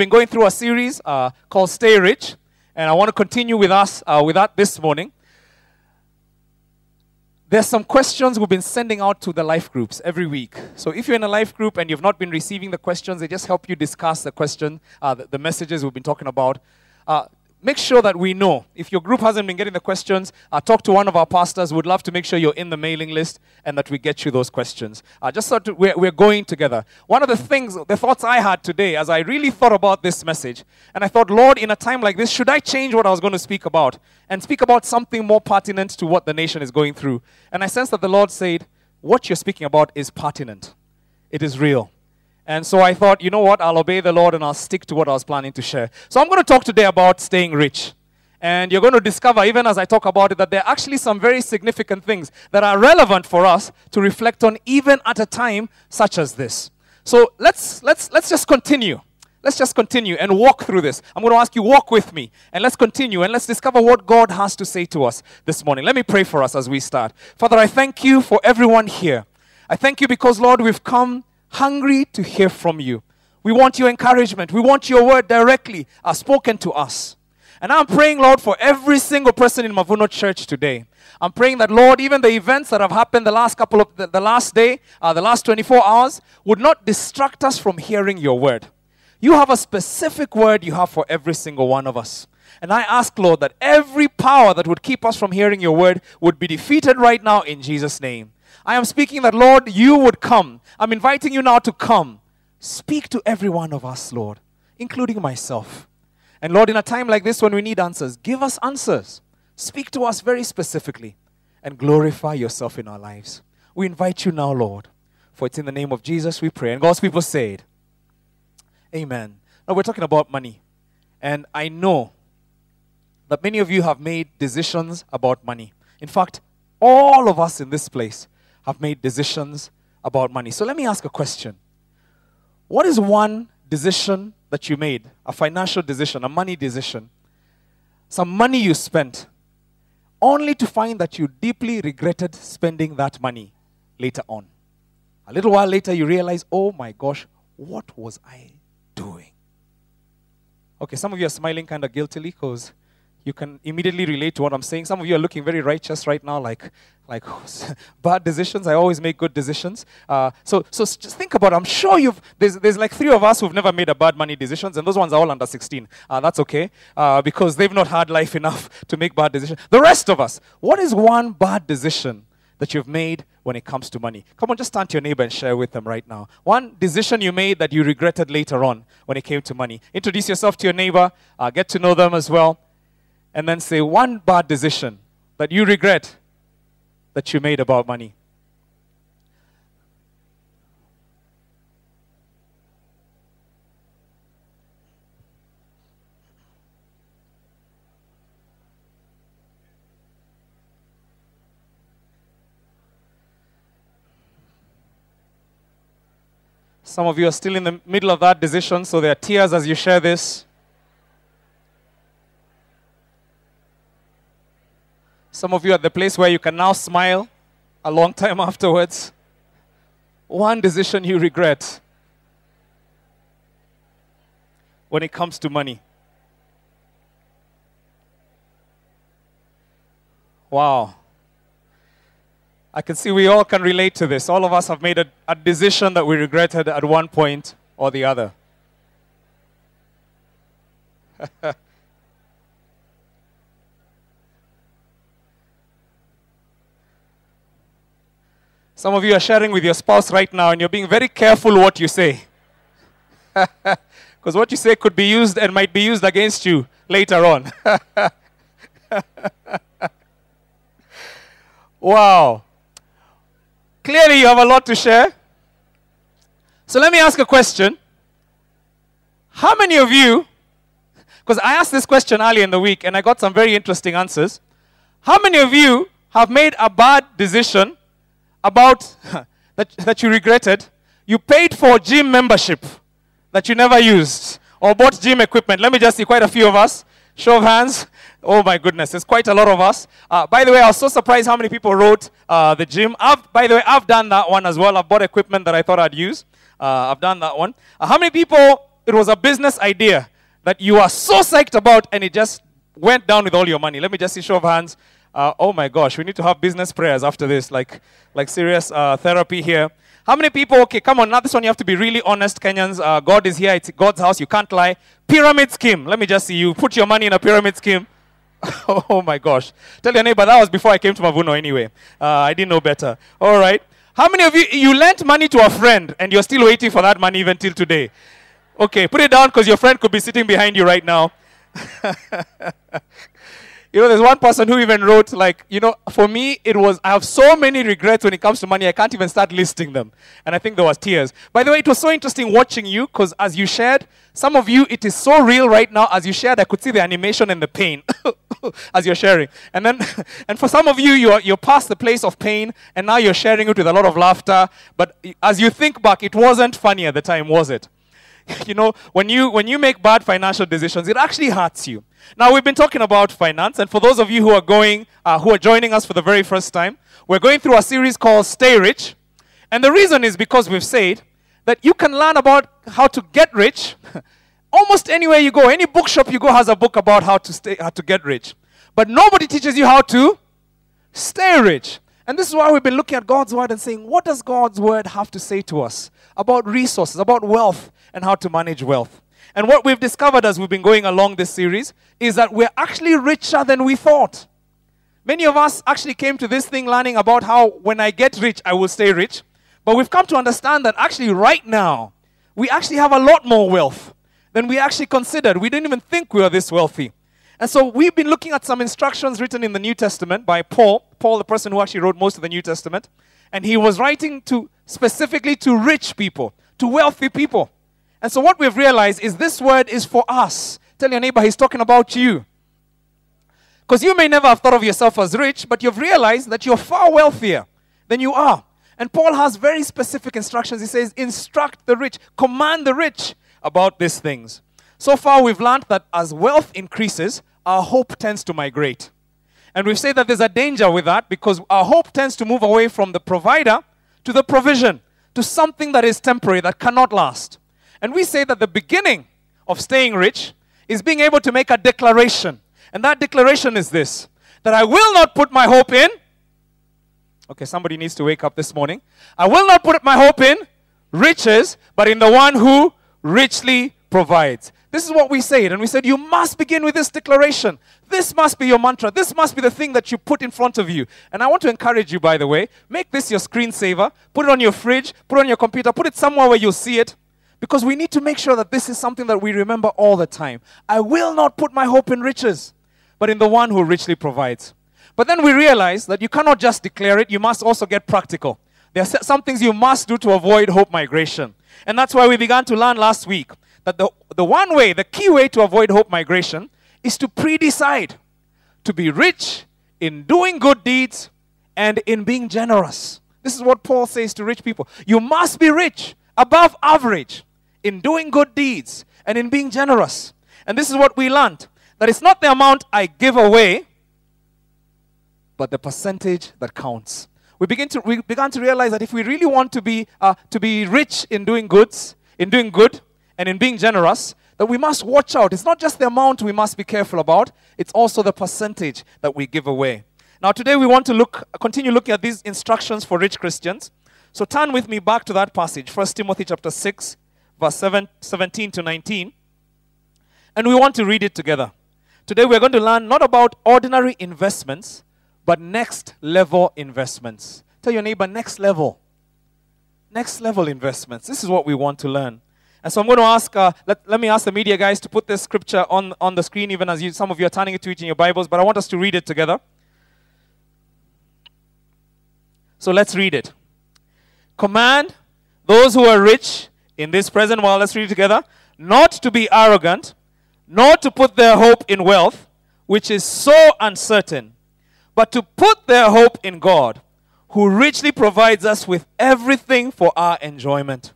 been going through a series uh, called Stay Rich, and I want to continue with us uh, with that this morning. There's some questions we've been sending out to the life groups every week. So if you're in a life group and you've not been receiving the questions, they just help you discuss the question, uh, the, the messages we've been talking about. Make sure that we know. If your group hasn't been getting the questions, uh, talk to one of our pastors. We'd love to make sure you're in the mailing list and that we get you those questions. Uh, just so to, we're, we're going together. One of the things, the thoughts I had today as I really thought about this message, and I thought, Lord, in a time like this, should I change what I was going to speak about and speak about something more pertinent to what the nation is going through? And I sense that the Lord said, what you're speaking about is pertinent. It is real. And so I thought, you know what, I'll obey the Lord and I'll stick to what I was planning to share. So I'm going to talk today about staying rich. And you're going to discover, even as I talk about it, that there are actually some very significant things that are relevant for us to reflect on, even at a time such as this. So let's, let's, let's just continue. Let's just continue and walk through this. I'm going to ask you, walk with me, and let's continue and let's discover what God has to say to us this morning. Let me pray for us as we start. Father, I thank you for everyone here. I thank you because, Lord, we've come hungry to hear from you. We want your encouragement. We want your word directly uh, spoken to us. And I'm praying, Lord, for every single person in Mavuno Church today. I'm praying that, Lord, even the events that have happened the last couple of the, the last day, uh, the last 24 hours, would not distract us from hearing your word. You have a specific word you have for every single one of us. And I ask, Lord, that every power that would keep us from hearing your word would be defeated right now in Jesus' name. I am speaking that, Lord, you would come. I'm inviting you now to come. Speak to every one of us, Lord, including myself. And Lord, in a time like this when we need answers, give us answers. Speak to us very specifically and glorify yourself in our lives. We invite you now, Lord, for it's in the name of Jesus we pray. And God's people say it. Amen. Now we're talking about money. And I know that many of you have made decisions about money. In fact, all of us in this place have made decisions about money. So let me ask a question. What is one decision that you made, a financial decision, a money decision, some money you spent, only to find that you deeply regretted spending that money later on? A little while later, you realize, oh my gosh, what was I doing? Okay, some of you are smiling kind of guiltily because you can immediately relate to what I'm saying. Some of you are looking very righteous right now, like, like bad decisions. I always make good decisions. Uh, so, so just think about it. I'm sure you've, there's, there's like three of us who've never made a bad money decisions, and those ones are all under 16. Uh, that's okay, uh, because they've not had life enough to make bad decisions. The rest of us, what is one bad decision that you've made when it comes to money? Come on, just stand to your neighbor and share with them right now. One decision you made that you regretted later on when it came to money. Introduce yourself to your neighbor, uh, get to know them as well and then say one bad decision that you regret that you made about money. Some of you are still in the middle of that decision, so there are tears as you share this. Some of you are at the place where you can now smile a long time afterwards. One decision you regret when it comes to money. Wow. I can see we all can relate to this. All of us have made a, a decision that we regretted at one point or the other. Some of you are sharing with your spouse right now and you're being very careful what you say. Because what you say could be used and might be used against you later on. wow. Clearly, you have a lot to share. So, let me ask a question. How many of you, because I asked this question earlier in the week and I got some very interesting answers. How many of you have made a bad decision about that, that you regretted, you paid for gym membership that you never used or bought gym equipment. Let me just see quite a few of us. Show of hands. Oh my goodness, there's quite a lot of us. Uh, by the way, I was so surprised how many people wrote uh, the gym. I've, by the way, I've done that one as well. I've bought equipment that I thought I'd use. Uh, I've done that one. Uh, how many people it was a business idea that you are so psyched about and it just went down with all your money? Let me just see show of hands. Uh, oh my gosh, we need to have business prayers after this, like, like serious uh, therapy here. How many people, okay, come on, now this one you have to be really honest, Kenyans. Uh, God is here, it's God's house, you can't lie. Pyramid scheme, let me just see you. Put your money in a pyramid scheme. oh my gosh. Tell your neighbor, that was before I came to Mavuno anyway. Uh, I didn't know better. All right. How many of you, you lent money to a friend and you're still waiting for that money even till today? Okay, put it down because your friend could be sitting behind you right now. You know, there's one person who even wrote, like, you know, for me, it was, I have so many regrets when it comes to money, I can't even start listing them. And I think there was tears. By the way, it was so interesting watching you, because as you shared, some of you, it is so real right now. As you shared, I could see the animation and the pain as you're sharing. And then, and for some of you, you're, you're past the place of pain, and now you're sharing it with a lot of laughter. But as you think back, it wasn't funny at the time, was it? you know, when you, when you make bad financial decisions, it actually hurts you. Now, we've been talking about finance, and for those of you who are going, uh, who are joining us for the very first time, we're going through a series called Stay Rich. And the reason is because we've said that you can learn about how to get rich almost anywhere you go. Any bookshop you go has a book about how to, stay, how to get rich. But nobody teaches you how to stay rich. And this is why we've been looking at God's word and saying, what does God's word have to say to us about resources, about wealth, and how to manage wealth? And what we've discovered as we've been going along this series is that we're actually richer than we thought. Many of us actually came to this thing learning about how when I get rich, I will stay rich. But we've come to understand that actually, right now, we actually have a lot more wealth than we actually considered. We didn't even think we were this wealthy. And so we've been looking at some instructions written in the New Testament by Paul, Paul, the person who actually wrote most of the New Testament. And he was writing to specifically to rich people, to wealthy people. And so what we've realized is this word is for us. Tell your neighbor he's talking about you. Because you may never have thought of yourself as rich, but you've realized that you're far wealthier than you are. And Paul has very specific instructions. He says, instruct the rich, command the rich about these things. So far, we've learned that as wealth increases, our hope tends to migrate. And we say that there's a danger with that because our hope tends to move away from the provider to the provision, to something that is temporary, that cannot last. And we say that the beginning of staying rich is being able to make a declaration. And that declaration is this that I will not put my hope in. Okay, somebody needs to wake up this morning. I will not put my hope in riches, but in the one who richly provides. This is what we said. And we said, you must begin with this declaration. This must be your mantra. This must be the thing that you put in front of you. And I want to encourage you, by the way, make this your screensaver. Put it on your fridge. Put it on your computer. Put it somewhere where you'll see it. Because we need to make sure that this is something that we remember all the time. I will not put my hope in riches, but in the one who richly provides. But then we realize that you cannot just declare it, you must also get practical. There are some things you must do to avoid hope migration. And that's why we began to learn last week that the, the one way, the key way to avoid hope migration is to pre decide to be rich in doing good deeds and in being generous. This is what Paul says to rich people. You must be rich, above average in doing good deeds and in being generous. And this is what we learned that it's not the amount I give away, but the percentage that counts. We, begin to, we began to realize that if we really want to be, uh, to be rich in doing goods, in doing good, and in being generous, that we must watch out. It's not just the amount we must be careful about, it's also the percentage that we give away. Now, today we want to look, continue looking at these instructions for rich Christians. So turn with me back to that passage, 1 Timothy chapter 6, verse 7, 17 to 19. And we want to read it together. Today we're going to learn not about ordinary investments, but next level investments. Tell your neighbor, next level. Next level investments. This is what we want to learn. And so I'm going to ask, uh, let, let me ask the media guys to put this scripture on, on the screen, even as you, some of you are turning it to it in your Bibles, but I want us to read it together. So let's read it. Command those who are rich in this present world, let's read it together, not to be arrogant, nor to put their hope in wealth, which is so uncertain, but to put their hope in God, who richly provides us with everything for our enjoyment.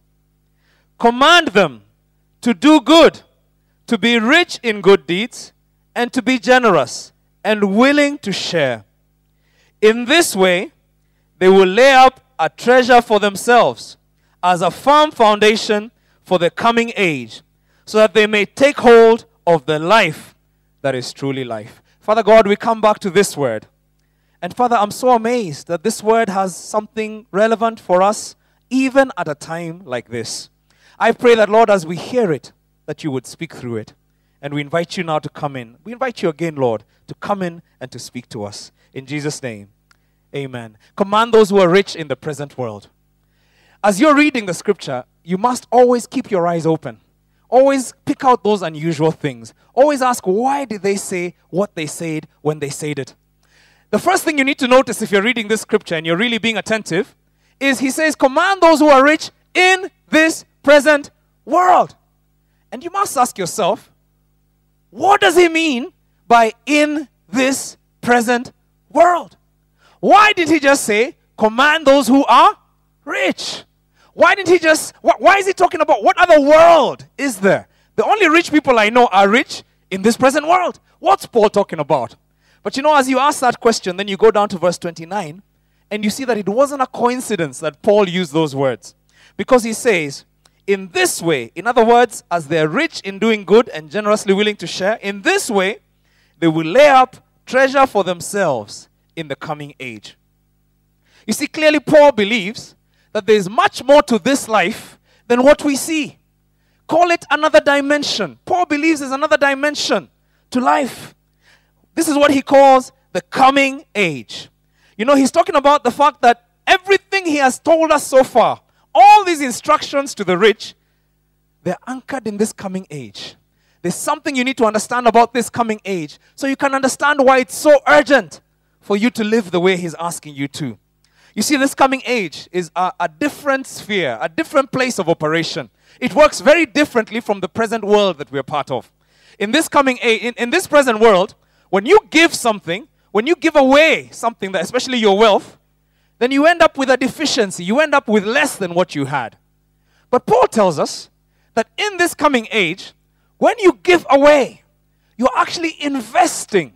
Command them to do good, to be rich in good deeds, and to be generous and willing to share. In this way, they will lay up a treasure for themselves as a firm foundation for the coming age, so that they may take hold of the life that is truly life. Father God, we come back to this word. And Father, I'm so amazed that this word has something relevant for us even at a time like this. I pray that, Lord, as we hear it, that you would speak through it. And we invite you now to come in. We invite you again, Lord, to come in and to speak to us. In Jesus' name, amen. Command those who are rich in the present world. As you're reading the scripture, you must always keep your eyes open. Always pick out those unusual things. Always ask, why did they say what they said when they said it? The first thing you need to notice if you're reading this scripture and you're really being attentive is he says, Command those who are rich in this present world. And you must ask yourself, what does he mean by in this present world? Why did he just say, Command those who are rich? Why didn't he just, why is he talking about what other world is there? The only rich people I know are rich in this present world. What's Paul talking about? But you know, as you ask that question, then you go down to verse 29 and you see that it wasn't a coincidence that Paul used those words. Because he says, in this way, in other words, as they're rich in doing good and generously willing to share, in this way, they will lay up treasure for themselves in the coming age. You see, clearly, Paul believes that there is much more to this life than what we see. Call it another dimension. Paul believes there's another dimension to life. This is what he calls the coming age. You know, he's talking about the fact that everything he has told us so far, all these instructions to the rich, they're anchored in this coming age. There's something you need to understand about this coming age so you can understand why it's so urgent for you to live the way he's asking you to. You see, this coming age is a, a, different sphere, a different place of operation. It works very differently from the present world that we're part of. In this coming age, in, in this present world, when you give something, when you give away something, that, especially your wealth, then you end up with a deficiency. You end up with less than what you had. But Paul tells us that in this coming age, when you give away, you're actually investing.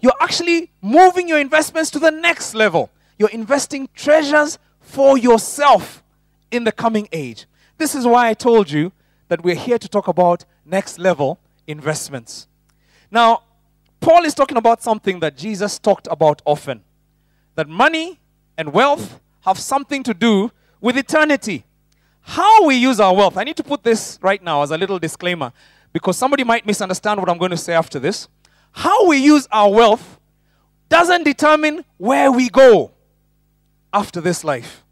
You're actually moving your investments to the next level. You're investing treasures for yourself in the coming age. This is why I told you that we're here to talk about next level investments. Now, Paul is talking about something that Jesus talked about often that money and wealth have something to do with eternity. How we use our wealth, I need to put this right now as a little disclaimer because somebody might misunderstand what I'm going to say after this. How we use our wealth doesn't determine where we go after this life.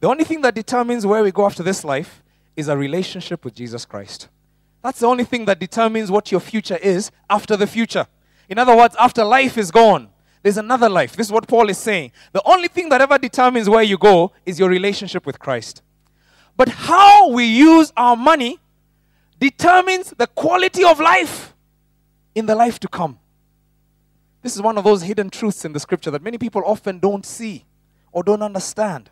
The only thing that determines where we go after this life is a relationship with Jesus Christ. That's the only thing that determines what your future is after the future. In other words, after life is gone, there's another life. This is what Paul is saying. The only thing that ever determines where you go is your relationship with Christ. But how we use our money determines the quality of life in the life to come. This is one of those hidden truths in the scripture that many people often don't see or don't understand.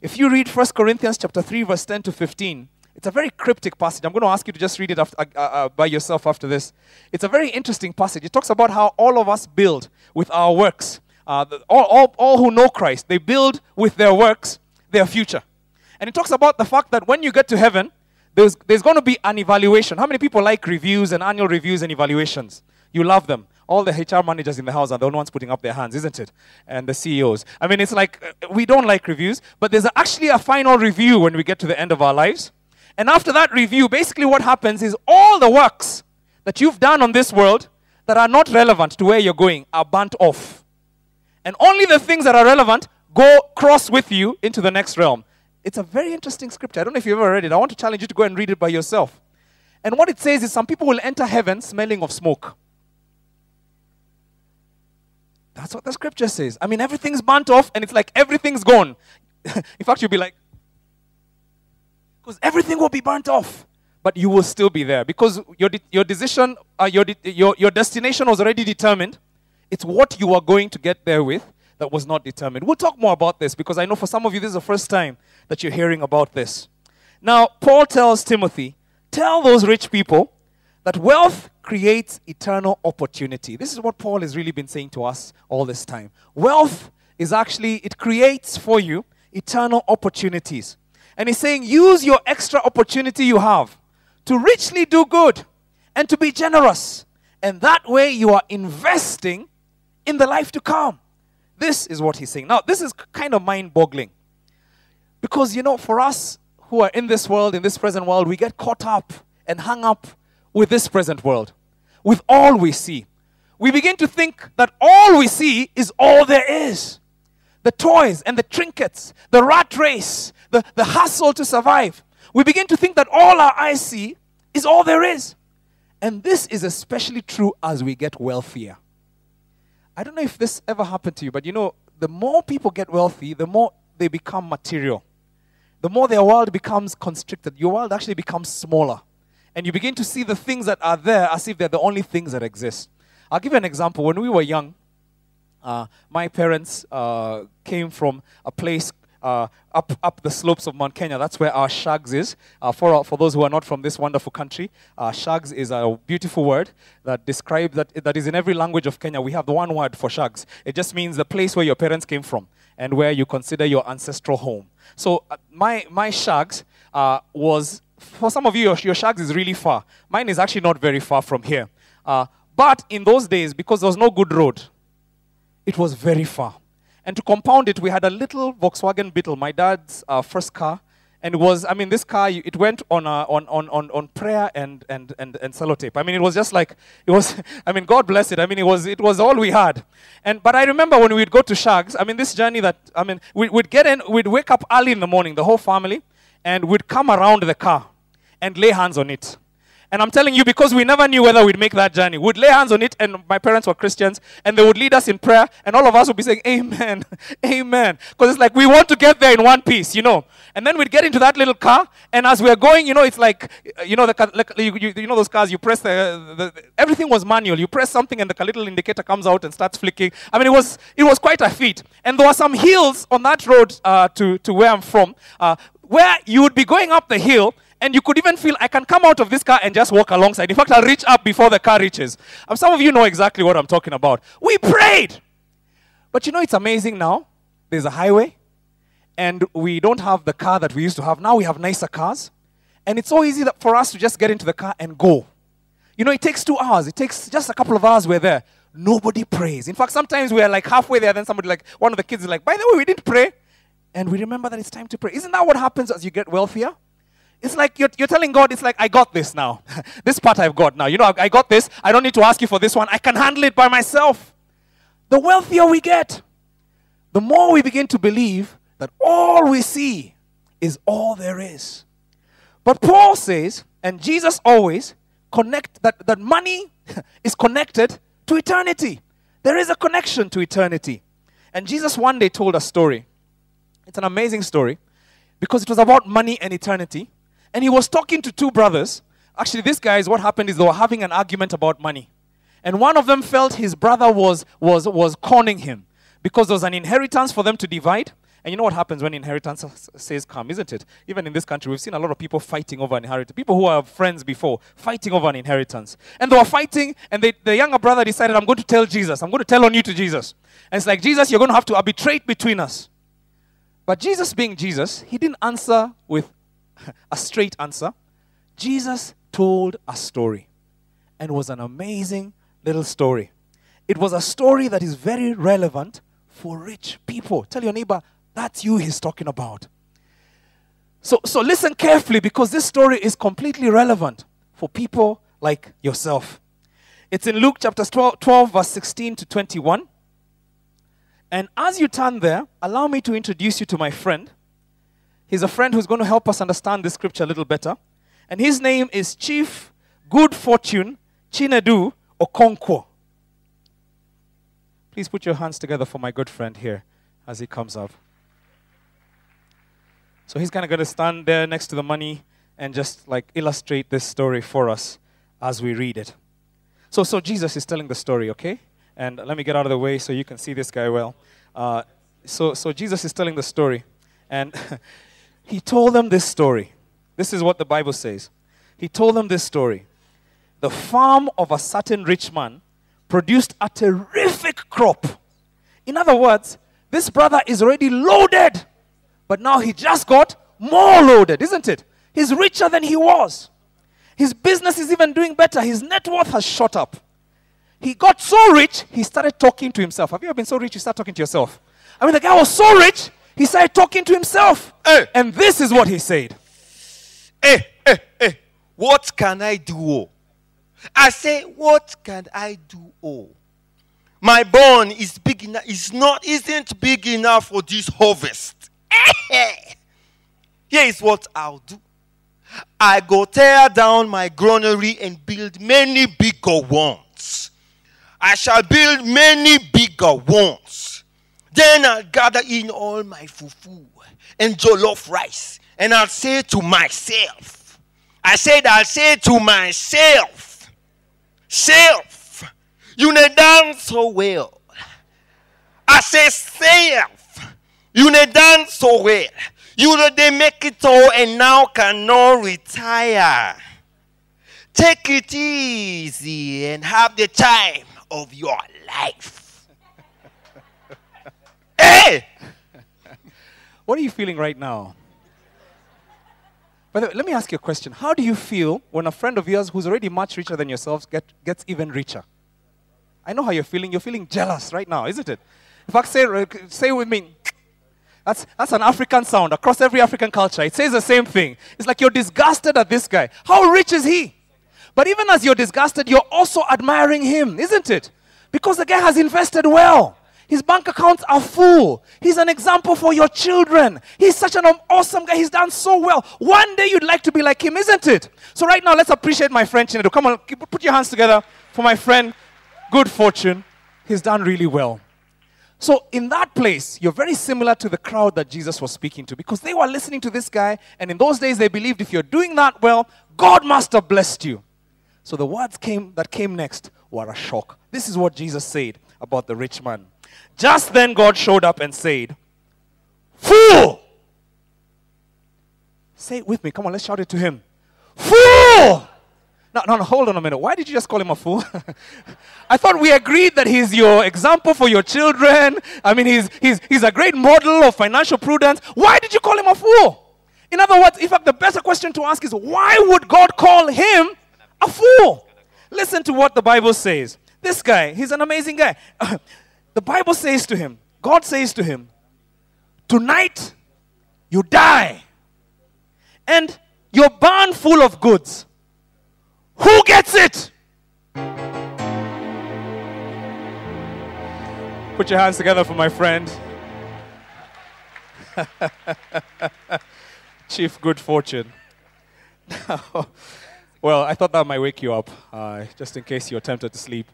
If you read 1 Corinthians chapter 3 verse 10 to 15, it's a very cryptic passage. I'm going to ask you to just read it after, uh, uh, uh, by yourself after this. It's a very interesting passage. It talks about how all of us build with our works. Uh, the, all, all, all who know Christ, they build with their works their future. And it talks about the fact that when you get to heaven, there's, there's going to be an evaluation. How many people like reviews and annual reviews and evaluations? You love them. All the HR managers in the house are the only ones putting up their hands, isn't it? And the CEOs. I mean, it's like uh, we don't like reviews, but there's actually a final review when we get to the end of our lives. And after that review, basically what happens is all the works that you've done on this world that are not relevant to where you're going are burnt off. And only the things that are relevant go cross with you into the next realm. It's a very interesting scripture. I don't know if you've ever read it. I want to challenge you to go and read it by yourself. And what it says is some people will enter heaven smelling of smoke. That's what the scripture says. I mean, everything's burnt off and it's like everything's gone. In fact, you'll be like, because everything will be burnt off, but you will still be there because your, de- your decision, uh, your, de- your, your destination was already determined. It's what you are going to get there with that was not determined. We'll talk more about this because I know for some of you this is the first time that you're hearing about this. Now, Paul tells Timothy, tell those rich people that wealth creates eternal opportunity. This is what Paul has really been saying to us all this time. Wealth is actually, it creates for you eternal opportunities. And he's saying, use your extra opportunity you have to richly do good and to be generous. And that way you are investing in the life to come. This is what he's saying. Now, this is kind of mind boggling. Because, you know, for us who are in this world, in this present world, we get caught up and hung up with this present world, with all we see. We begin to think that all we see is all there is. The toys and the trinkets, the rat race, the, the hustle to survive. We begin to think that all our eyes see is all there is. And this is especially true as we get wealthier. I don't know if this ever happened to you, but you know, the more people get wealthy, the more they become material. The more their world becomes constricted, your world actually becomes smaller. And you begin to see the things that are there as if they're the only things that exist. I'll give you an example. When we were young, uh, my parents uh, came from a place uh, up, up the slopes of Mount Kenya. That's where our shags is. Uh, for, for those who are not from this wonderful country, uh, shags is a beautiful word that describes, that, that is in every language of Kenya. We have the one word for shags. It just means the place where your parents came from and where you consider your ancestral home. So uh, my, my shags uh, was, for some of you, your, your shags is really far. Mine is actually not very far from here. Uh, but in those days, because there was no good road, it was very far. And to compound it, we had a little Volkswagen Beetle, my dad's uh, first car. And it was, I mean, this car, it went on, uh, on, on, on, on prayer and, and, and, and sellotape. I mean, it was just like, it was, I mean, God bless it. I mean, it was, it was all we had. And, but I remember when we'd go to Shags, I mean, this journey that, I mean, we, we'd get in, we'd wake up early in the morning, the whole family, and we'd come around the car and lay hands on it. And I'm telling you, because we never knew whether we'd make that journey, we'd lay hands on it, and my parents were Christians, and they would lead us in prayer, and all of us would be saying, Amen, Amen. Because it's like we want to get there in one piece, you know. And then we'd get into that little car, and as we're going, you know, it's like, you know, the, like, you, you, you know those cars, you press the, the, the, everything was manual. You press something, and the little indicator comes out and starts flicking. I mean, it was, it was quite a feat. And there were some hills on that road uh, to, to where I'm from, uh, where you would be going up the hill, and you could even feel, I can come out of this car and just walk alongside. In fact, I'll reach up before the car reaches. Um, some of you know exactly what I'm talking about. We prayed. But you know, it's amazing now. There's a highway, and we don't have the car that we used to have. Now we have nicer cars. And it's so easy for us to just get into the car and go. You know, it takes two hours. It takes just a couple of hours we're there. Nobody prays. In fact, sometimes we're like halfway there, then somebody like, one of the kids is like, by the way, we didn't pray. And we remember that it's time to pray. Isn't that what happens as you get wealthier? It's like you're, you're telling God, it's like, I got this now. this part I've got now. You know, I, got this. I don't need to ask you for this one. I can handle it by myself. The wealthier we get, the more we begin to believe that all we see is all there is. But Paul says, and Jesus always connect that, that money is connected to eternity. There is a connection to eternity. And Jesus one day told a story. It's an amazing story because it was about money and eternity. And he was talking to two brothers. Actually, these guys, what happened is they were having an argument about money. And one of them felt his brother was, was, was conning him because there was an inheritance for them to divide. And you know what happens when inheritance says come, isn't it? Even in this country, we've seen a lot of people fighting over an inheritance. People who are friends before, fighting over an inheritance. And they were fighting, and they, the younger brother decided, I'm going to tell Jesus. I'm going to tell on you to Jesus. And it's like, Jesus, you're going to have to arbitrate between us. But Jesus, being Jesus, he didn't answer with a straight answer. Jesus told a story. And was an amazing little story. It was a story that is very relevant for rich people. Tell your neighbor, that's you he's talking about. So, so listen carefully because this story is completely relevant for people like yourself. It's in Luke chapter 12, 12 verse 16 to 21. And as you turn there, allow me to introduce you to my friend. He's a friend who's going to help us understand this scripture a little better. And his name is Chief Good Fortune Chinedu Okonkwo. Please put your hands together for my good friend here as he comes up. So he's kind of going to stand there next to the money and just like illustrate this story for us as we read it. So, so Jesus is telling the story, okay? And let me get out of the way so you can see this guy well. Uh, so, so Jesus is telling the story. And he told them this story. This is what the Bible says. He told them this story. The farm of a certain rich man produced a terrific crop. In other words, this brother is already loaded, but now he just got more loaded, isn't it? He's richer than he was. His business is even doing better. His net worth has shot up. He got so rich, he started talking to himself. Have you ever been so rich you start talking to yourself? I mean, the guy was so rich, he started talking to himself. Hey. And this is what he said. Hey, hey, hey, what can I do? Oh? I say, what can I do? Oh, my barn is big enough. Is not isn't big enough for this harvest. Here is what I'll do. I go tear down my granary and build many bigger ones. I shall build many bigger ones. Then I'll gather in all my fufu and jollof rice, and I'll say to myself, I said, I'll say to myself, self, you ne dance so well. I say, self, you ne dance so well. You know they make it all and now cannot retire. Take it easy and have the time of your life. Hey! What are you feeling right now? By the way, let me ask you a question. How do you feel when a friend of yours who's already much richer than yourselves get, gets even richer? I know how you're feeling. You're feeling jealous right now, isn't it? In fact, say, uh, say with me, that's, that's an African sound across every African culture. It says the same thing. It's like you're disgusted at this guy. How rich is he? But even as you're disgusted, you're also admiring him, isn't it? Because the guy has invested well. His bank accounts are full. He's an example for your children. He's such an awesome guy. He's done so well. One day you'd like to be like him, isn't it? So, right now, let's appreciate my friend Chinedu. Come on, put your hands together for my friend. Good fortune. He's done really well. So, in that place, you're very similar to the crowd that Jesus was speaking to because they were listening to this guy, and in those days, they believed if you're doing that well, God must have blessed you. So, the words came that came next were a shock. This is what Jesus said about the rich man. Just then, God showed up and said, Fool! Say it with me. Come on, let's shout it to him. Fool! No, no, no, hold on a minute. Why did you just call him a fool? I thought we agreed that he's your example for your children. I mean, he's, he's, he's a great model of financial prudence. Why did you call him a fool? In other words, in fact, the better question to ask is why would God call him a fool? Listen to what the Bible says. This guy, he's an amazing guy. the Bible says to him, God says to him, Tonight you die, and you're barn full of goods. Who gets it? Put your hands together for my friend. Chief Good Fortune. well, I thought that might wake you up, uh, just in case you're tempted to sleep.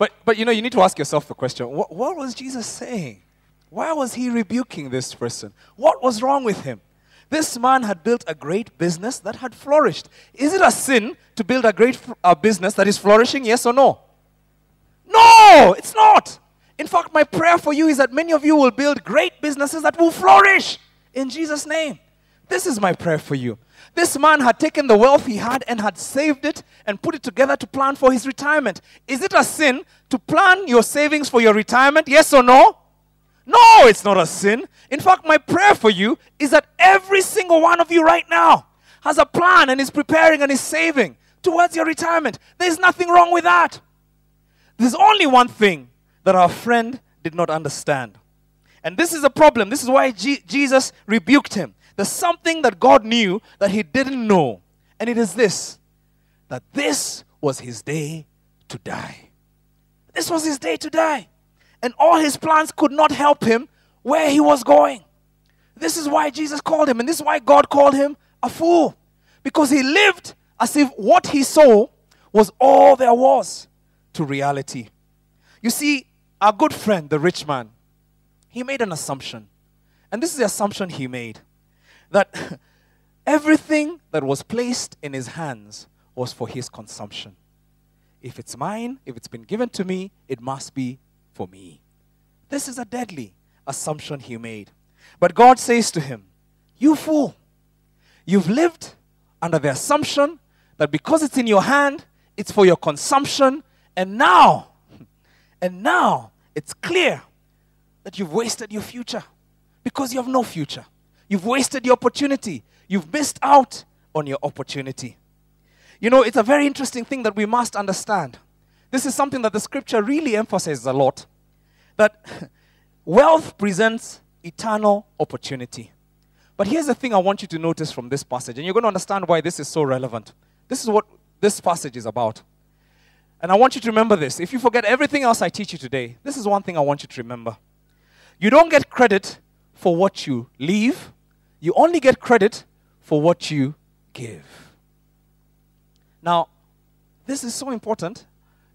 But, but you know, you need to ask yourself the question what, what was Jesus saying? Why was he rebuking this person? What was wrong with him? This man had built a great business that had flourished. Is it a sin to build a great uh, business that is flourishing? Yes or no? No, it's not. In fact, my prayer for you is that many of you will build great businesses that will flourish in Jesus' name. This is my prayer for you. This man had taken the wealth he had and had saved it and put it together to plan for his retirement. Is it a sin to plan your savings for your retirement? Yes or no? No, it's not a sin. In fact, my prayer for you is that every single one of you right now has a plan and is preparing and is saving towards your retirement. There's nothing wrong with that. There's only one thing that our friend did not understand. And this is a problem. This is why G- Jesus rebuked him. There's something that God knew that he didn't know. And it is this that this was his day to die. This was his day to die and all his plans could not help him where he was going. This is why Jesus called him, and this is why God called him a fool. Because he lived as if what he saw was all there was to reality. You see, our good friend, the rich man, he made an assumption. And this is the assumption he made that everything that was placed in his hands was for his consumption. If it's mine, if it's been given to me, it must be for me. This is a deadly assumption he made. But God says to him, You fool, you've lived under the assumption that because it's in your hand, it's for your consumption, and now, and now it's clear that you've wasted your future because you have no future. You've wasted your opportunity. You've missed out on your opportunity. You know, it's a very interesting thing that we must understand. This is something that the scripture really emphasizes a lot that wealth presents eternal opportunity. But here's the thing I want you to notice from this passage, and you're going to understand why this is so relevant. This is what this passage is about. And I want you to remember this. If you forget everything else I teach you today, this is one thing I want you to remember. You don't get credit for what you leave, you only get credit for what you give. Now, this is so important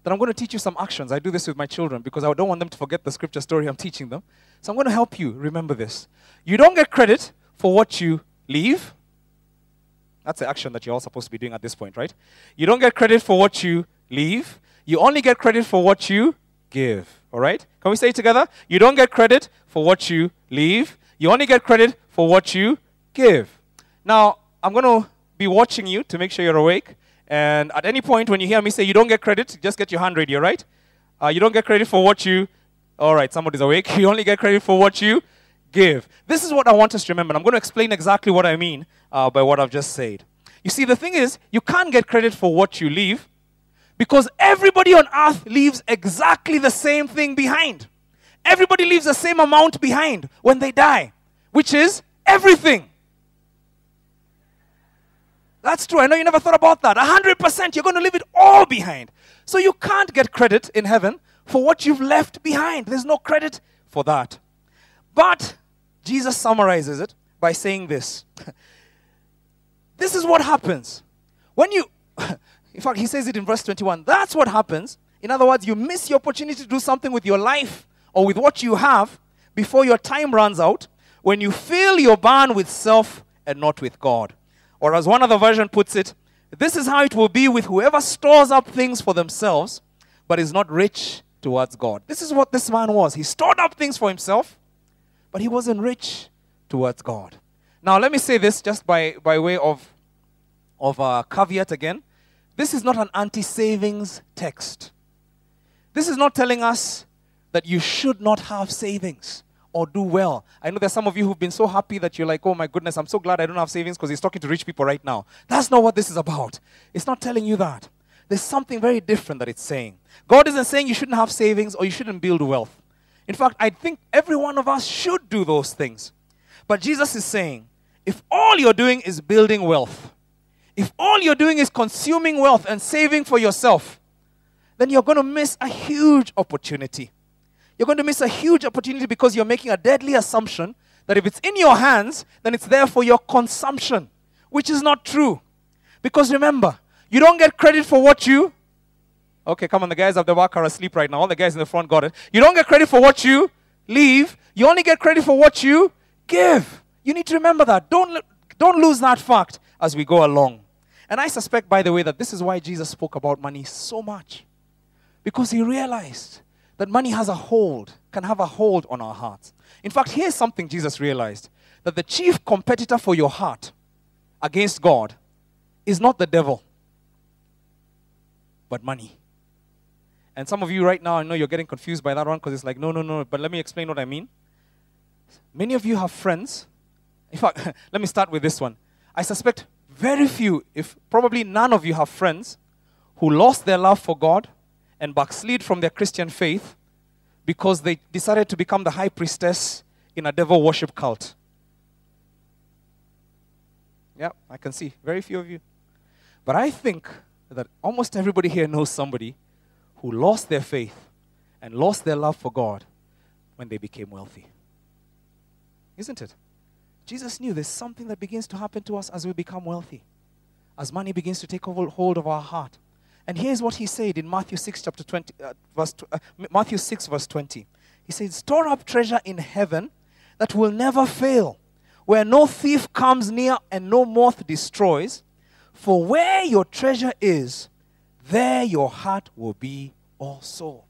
that I'm going to teach you some actions. I do this with my children because I don't want them to forget the scripture story I'm teaching them. So I'm going to help you remember this. You don't get credit for what you leave. That's the action that you're all supposed to be doing at this point, right? You don't get credit for what you leave. You only get credit for what you give. All right? Can we say it together? You don't get credit for what you leave. You only get credit for what you give. Now, I'm going to be watching you to make sure you're awake. And at any point when you hear me say you don't get credit, just get your hand ready, all right? Uh, you don't get credit for what you. All right, somebody's awake. You only get credit for what you give. This is what I want us to remember. I'm going to explain exactly what I mean uh, by what I've just said. You see, the thing is, you can't get credit for what you leave because everybody on earth leaves exactly the same thing behind. Everybody leaves the same amount behind when they die, which is everything. That's true. I know you never thought about that. 100%, you're going to leave it all behind. So you can't get credit in heaven for what you've left behind. There's no credit for that. But Jesus summarizes it by saying this This is what happens. When you, in fact, he says it in verse 21. That's what happens. In other words, you miss your opportunity to do something with your life or with what you have before your time runs out when you fill your barn with self and not with God. Or as one other version puts it, this is how it will be with whoever stores up things for themselves, but is not rich towards God. This is what this man was. He stored up things for himself, but he wasn't rich towards God. Now, let me say this just by, by way of, of a caveat again. This is not an anti savings text. This is not telling us that you should not have savings or do well. I know there's some of you who've been so happy that you're like, oh my goodness, I'm so glad I don't have savings because he's talking to rich people right now. That's not what this is about. It's not telling you that. There's something very different that it's saying. God isn't saying you shouldn't have savings or you shouldn't build wealth. In fact, I think every one of us should do those things. But Jesus is saying, if all you're doing is building wealth, if all you're doing is consuming wealth and saving for yourself, then you're going to miss a huge opportunity you're going to miss a huge opportunity because you're making a deadly assumption that if it's in your hands, then it's there for your consumption, which is not true. Because remember, you don't get credit for what you. Okay, come on, the guys at the back are asleep right now. All the guys in the front got it. You don't get credit for what you leave, you only get credit for what you give. You need to remember that. Don't, don't lose that fact as we go along. And I suspect, by the way, that this is why Jesus spoke about money so much. Because he realized that money has a hold, can have a hold on our hearts. In fact, here's something Jesus realized that the chief competitor for your heart against God is not the devil, but money. And some of you right now, I know you're getting confused by that one because it's like, no, no, no, but let me explain what I mean. Many of you have friends. In fact, let me start with this one. I suspect very few, if probably none of you have friends who lost their love for God and backslid from their Christian faith because they decided to become the high priestess in a devil worship cult. Yeah, I can see very few of you. But I think that almost everybody here knows somebody who lost their faith and lost their love for God when they became wealthy. Isn't it? Jesus knew there's something that begins to happen to us as we become wealthy, as money begins to take hold of our heart. And here's what he said in Matthew 6, chapter 20, uh, verse, uh, Matthew 6, verse 20. He said, Store up treasure in heaven that will never fail, where no thief comes near and no moth destroys. For where your treasure is, there your heart will be also.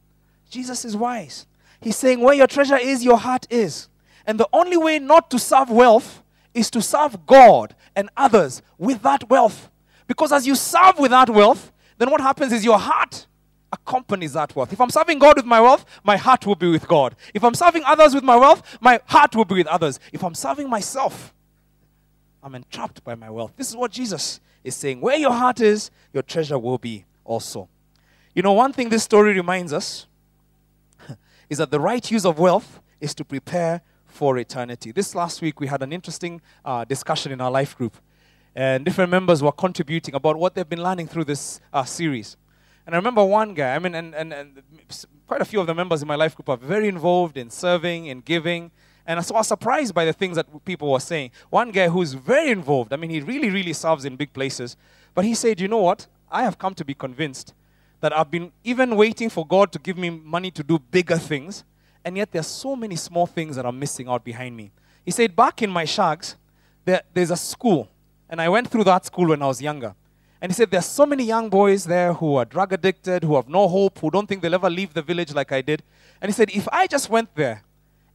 Jesus is wise. He's saying, Where your treasure is, your heart is. And the only way not to serve wealth is to serve God and others with that wealth. Because as you serve with that wealth, then what happens is your heart accompanies that wealth. If I'm serving God with my wealth, my heart will be with God. If I'm serving others with my wealth, my heart will be with others. If I'm serving myself, I'm entrapped by my wealth. This is what Jesus is saying, Where your heart is, your treasure will be also. You know, one thing this story reminds us is that the right use of wealth is to prepare for eternity. This last week, we had an interesting uh, discussion in our life group, and different members were contributing about what they've been learning through this uh, series. And I remember one guy, I mean, and, and, and quite a few of the members in my life group are very involved in serving and giving. And so I was surprised by the things that people were saying. One guy who's very involved, I mean, he really, really serves in big places. But he said, you know what? I have come to be convinced that I've been even waiting for God to give me money to do bigger things. And yet there are so many small things that are missing out behind me. He said, back in my shags, there, there's a school. And I went through that school when I was younger. And he said, There's so many young boys there who are drug addicted, who have no hope, who don't think they'll ever leave the village like I did. And he said, If I just went there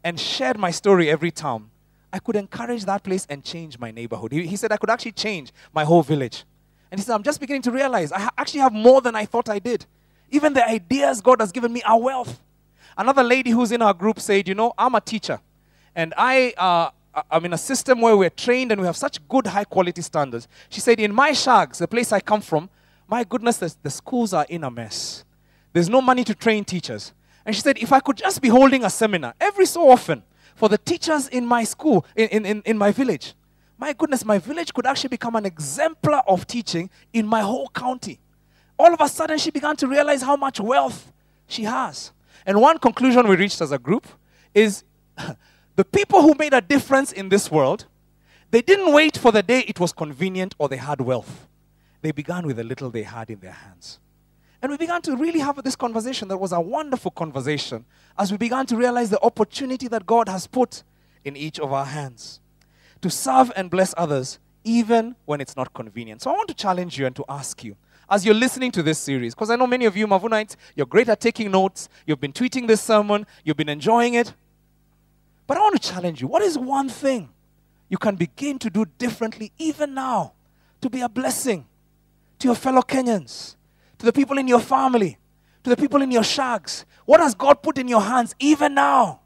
and shared my story every time, I could encourage that place and change my neighborhood. He, he said, I could actually change my whole village. And he said, I'm just beginning to realize I ha- actually have more than I thought I did. Even the ideas God has given me are wealth. Another lady who's in our group said, You know, I'm a teacher. And I, uh, I'm in a system where we're trained and we have such good high quality standards. She said, In my shags, the place I come from, my goodness, the, the schools are in a mess. There's no money to train teachers. And she said, If I could just be holding a seminar every so often for the teachers in my school, in, in, in my village, my goodness, my village could actually become an exemplar of teaching in my whole county. All of a sudden, she began to realize how much wealth she has. And one conclusion we reached as a group is the people who made a difference in this world, they didn't wait for the day it was convenient or they had wealth. They began with the little they had in their hands. And we began to really have this conversation that was a wonderful conversation as we began to realize the opportunity that God has put in each of our hands to serve and bless others even when it's not convenient. So I want to challenge you and to ask you as you're listening to this series, because I know many of you Mavunites, you're great at taking notes, you've been tweeting this sermon, you've been enjoying it. But I want to challenge you. What is one thing you can begin to do differently even now to be a blessing to your fellow Kenyans, to the people in your family, to the people in your shags? What has God put in your hands even now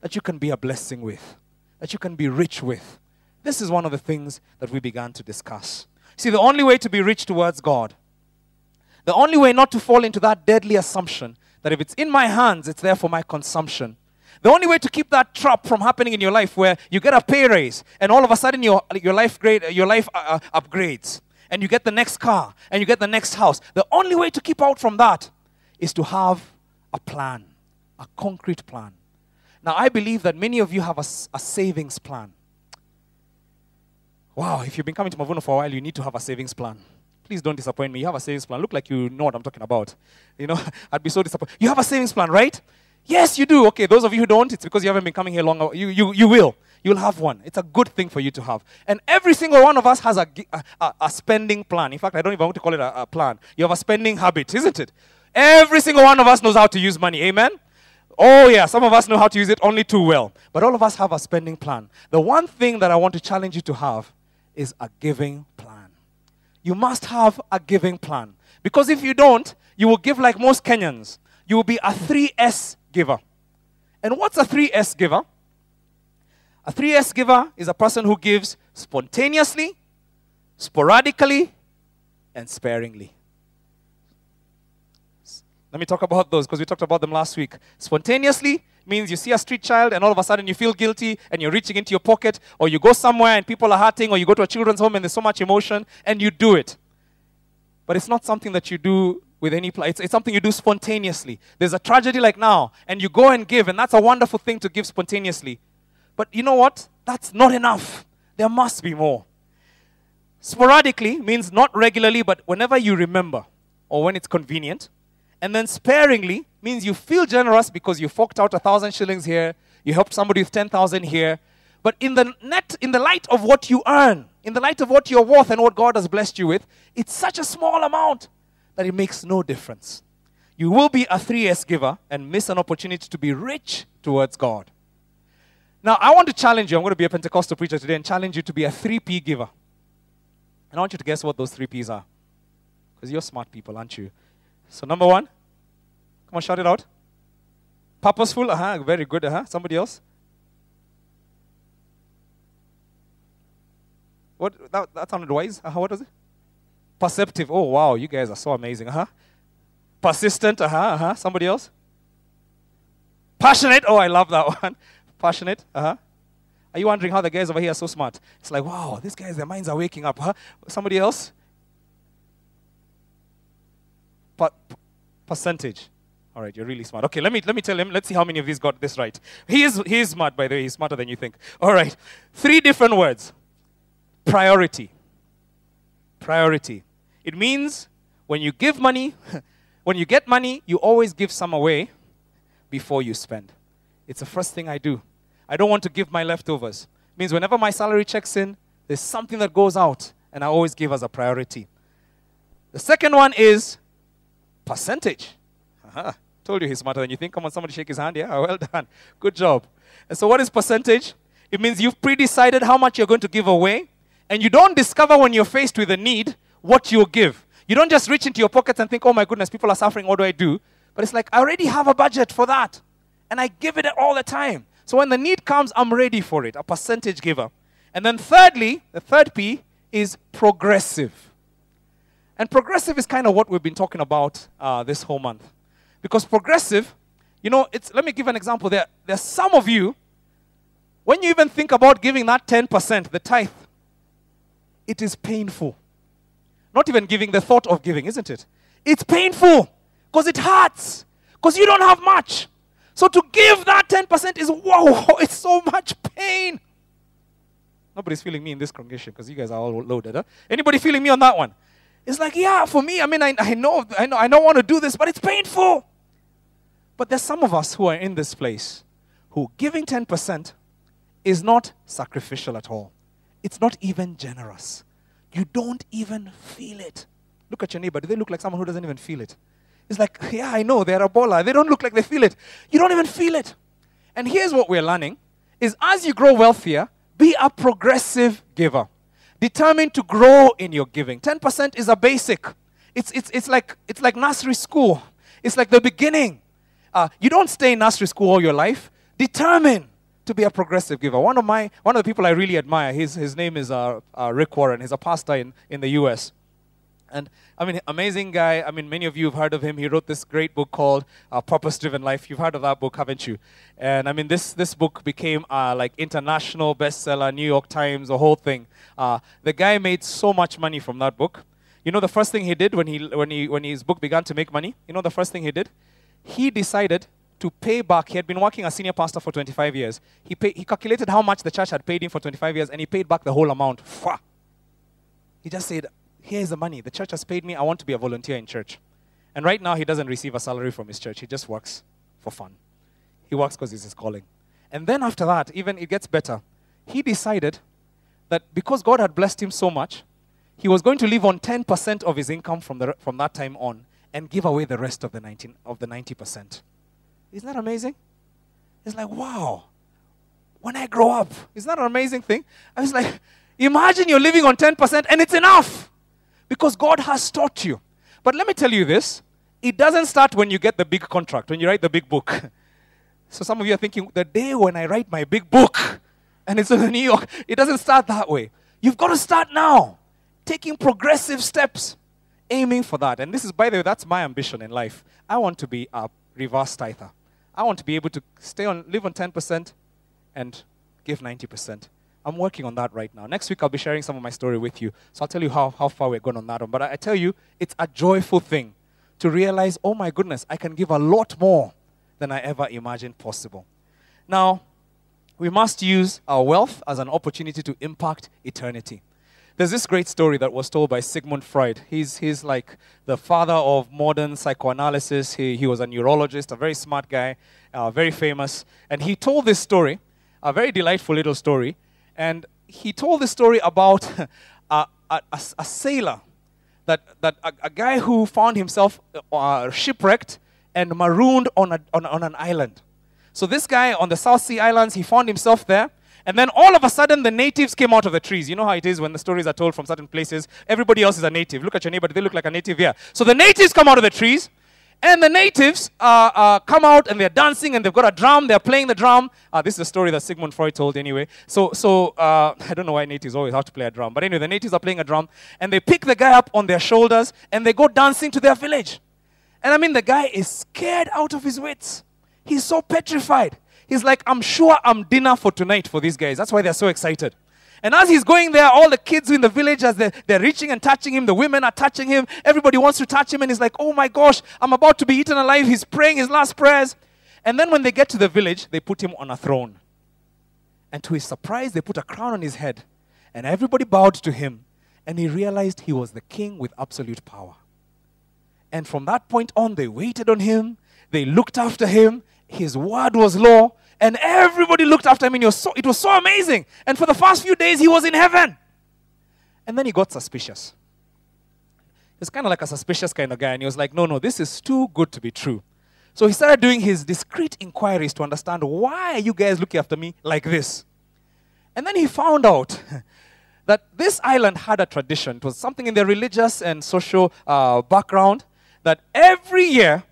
that you can be a blessing with, that you can be rich with? This is one of the things that we began to discuss. See, the only way to be rich towards God, the only way not to fall into that deadly assumption that if it's in my hands, it's there for my consumption, the only way to keep that trap from happening in your life where you get a pay raise and all of a sudden your, your life, grade, your life uh, uh, upgrades and you get the next car and you get the next house, the only way to keep out from that is to have a plan, a concrete plan. Now, I believe that many of you have a, a savings plan. Wow, if you've been coming to Mavuno for a while, you need to have a savings plan please don't disappoint me. You have a savings plan. Look like you know what I'm talking about. You know, I'd be so disappointed. You have a savings plan, right? Yes, you do. Okay, those of you who don't, it's because you haven't been coming here long. You, you, you will. You'll have one. It's a good thing for you to have. And every single one of us has a, a, a spending plan. In fact, I don't even want to call it a, a plan. You have a spending habit, isn't it? Every single one of us knows how to use money. Amen? Oh, yeah, some of us know how to use it only too well. But all of us have a spending plan. The one thing that I want to challenge you to have is a giving plan. You must have a giving plan. Because if you don't, you will give like most Kenyans. You will be a 3S giver. And what's a 3S giver? A 3S giver is a person who gives spontaneously, sporadically, and sparingly. Let me talk about those because we talked about them last week. Spontaneously means you see a street child and all of a sudden you feel guilty and you're reaching into your pocket, or you go somewhere and people are hurting, or you go to a children's home and there's so much emotion and you do it. But it's not something that you do with any plan. It's, it's something you do spontaneously. There's a tragedy like now, and you go and give, and that's a wonderful thing to give spontaneously. But you know what? That's not enough. There must be more. Sporadically means not regularly, but whenever you remember or when it's convenient. And then sparingly means you feel generous because you forked out a thousand shillings here, you helped somebody with 10,000 here. But in the net, in the light of what you earn, in the light of what you're worth and what God has blessed you with, it's such a small amount that it makes no difference. You will be a 3S giver and miss an opportunity to be rich towards God. Now, I want to challenge you. I'm going to be a Pentecostal preacher today and challenge you to be a 3P giver. And I want you to guess what those 3Ps are. Because you're smart people, aren't you? So, number one, come on, shout it out. Purposeful, uh huh, very good, uh huh. Somebody else? What? That, that sounded wise. Uh, what was it? Perceptive. Oh, wow, you guys are so amazing. Uh huh. Persistent. Uh huh. Uh huh. Somebody else? Passionate. Oh, I love that one. Passionate. Uh huh. Are you wondering how the guys over here are so smart? It's like, wow, these guys, their minds are waking up. Huh? Somebody else? Pa- percentage. All right, you're really smart. Okay, let me let me tell him. Let's see how many of these got this right. He is he is smart, by the way. He's smarter than you think. All right, three different words. Priority. Priority. It means when you give money, when you get money, you always give some away before you spend. It's the first thing I do. I don't want to give my leftovers. It means whenever my salary checks in, there's something that goes out, and I always give as a priority. The second one is percentage. Uh-huh. Told you he's smarter than you think. Come on, somebody shake his hand. Yeah, well done. Good job. And so, what is percentage? It means you've pre decided how much you're going to give away, and you don't discover when you're faced with a need what you'll give. You don't just reach into your pockets and think, oh my goodness, people are suffering. What do I do? But it's like, I already have a budget for that, and I give it all the time. So, when the need comes, I'm ready for it. A percentage giver. And then, thirdly, the third P is progressive. And progressive is kind of what we've been talking about uh, this whole month. Because progressive, you know, it's, let me give an example. There, there's some of you, when you even think about giving that 10%, the tithe, it is painful. Not even giving, the thought of giving, isn't it? It's painful because it hurts, because you don't have much. So to give that 10% is wow, it's so much pain. Nobody's feeling me in this congregation because you guys are all loaded. Huh? Anybody feeling me on that one? It's like, yeah, for me, I mean, I, I know, I know, I don't want to do this, but it's painful. But there's some of us who are in this place who giving 10% is not sacrificial at all. It's not even generous. You don't even feel it. Look at your neighbor. Do they look like someone who doesn't even feel it? It's like, yeah, I know, they're a baller. They don't look like they feel it. You don't even feel it. And here's what we're learning is as you grow wealthier, be a progressive giver. Determined to grow in your giving. 10% is a basic. It's, it's, it's, like, it's like nursery school. It's like the beginning. Uh, you don't stay in nursery school all your life. Determine to be a progressive giver. One of my one of the people I really admire, his, his name is uh, uh, Rick Warren. He's a pastor in, in the U.S. And I mean, amazing guy. I mean, many of you have heard of him. He wrote this great book called uh, Purpose Driven Life. You've heard of that book, haven't you? And I mean, this, this book became uh, like international bestseller, New York Times, the whole thing. Uh, the guy made so much money from that book. You know, the first thing he did when, he, when, he, when his book began to make money, you know, the first thing he did? He decided to pay back. He had been working as senior pastor for 25 years. He, pay, he calculated how much the church had paid him for 25 years, and he paid back the whole amount. Fwah. He just said, Here's the money. The church has paid me. I want to be a volunteer in church. And right now, he doesn't receive a salary from his church. He just works for fun. He works because it's his calling. And then after that, even it gets better. He decided that because God had blessed him so much, he was going to live on 10% of his income from, the, from that time on and give away the rest of the, 19, of the 90%. Isn't that amazing? It's like, wow, when I grow up, isn't that an amazing thing? I was like, imagine you're living on 10% and it's enough because God has taught you. But let me tell you this it doesn't start when you get the big contract, when you write the big book. So some of you are thinking, the day when I write my big book and it's in New York, it doesn't start that way. You've got to start now, taking progressive steps, aiming for that. And this is, by the way, that's my ambition in life. I want to be a reverse tither. I want to be able to stay on, live on 10% and give 90%. I'm working on that right now. Next week, I'll be sharing some of my story with you. So I'll tell you how, how far we're going on that one. But I, I tell you, it's a joyful thing to realize, oh my goodness, I can give a lot more than I ever imagined possible. Now, we must use our wealth as an opportunity to impact eternity. There's this great story that was told by Sigmund Freud. He's, he's like the father of modern psychoanalysis. He, he was a neurologist, a very smart guy, uh, very famous. And he told this story, a very delightful little story. And he told this story about a, a, a, a sailor, that, that a, a, guy who found himself uh, shipwrecked and marooned on, a, on, on an island. So this guy on the South Sea Islands, he found himself there. And then all of a sudden, the natives came out of the trees. You know how it is when the stories are told from certain places. Everybody else is a native. Look at your neighbor. They look like a native here. So the natives come out of the trees. And the natives uh, uh, come out and they're dancing and they've got a drum, they're playing the drum. Uh, this is a story that Sigmund Freud told anyway. So, so uh, I don't know why natives always have to play a drum. But anyway, the natives are playing a drum and they pick the guy up on their shoulders and they go dancing to their village. And I mean, the guy is scared out of his wits. He's so petrified. He's like, I'm sure I'm dinner for tonight for these guys. That's why they're so excited. And as he's going there, all the kids in the village, as they're, they're reaching and touching him, the women are touching him. Everybody wants to touch him. And he's like, oh my gosh, I'm about to be eaten alive. He's praying his last prayers. And then when they get to the village, they put him on a throne. And to his surprise, they put a crown on his head. And everybody bowed to him. And he realized he was the king with absolute power. And from that point on, they waited on him. They looked after him. His word was law and everybody looked after him. And it was, so, it was so amazing. And for the first few days, he was in heaven. And then he got suspicious. He was kind of like a suspicious kind of guy. And he was like, no, no, this is too good to be true. So he started doing his discreet inquiries to understand why are you guys looking after me like this? And then he found out that this island had a tradition. It was something in their religious and social uh, background that every year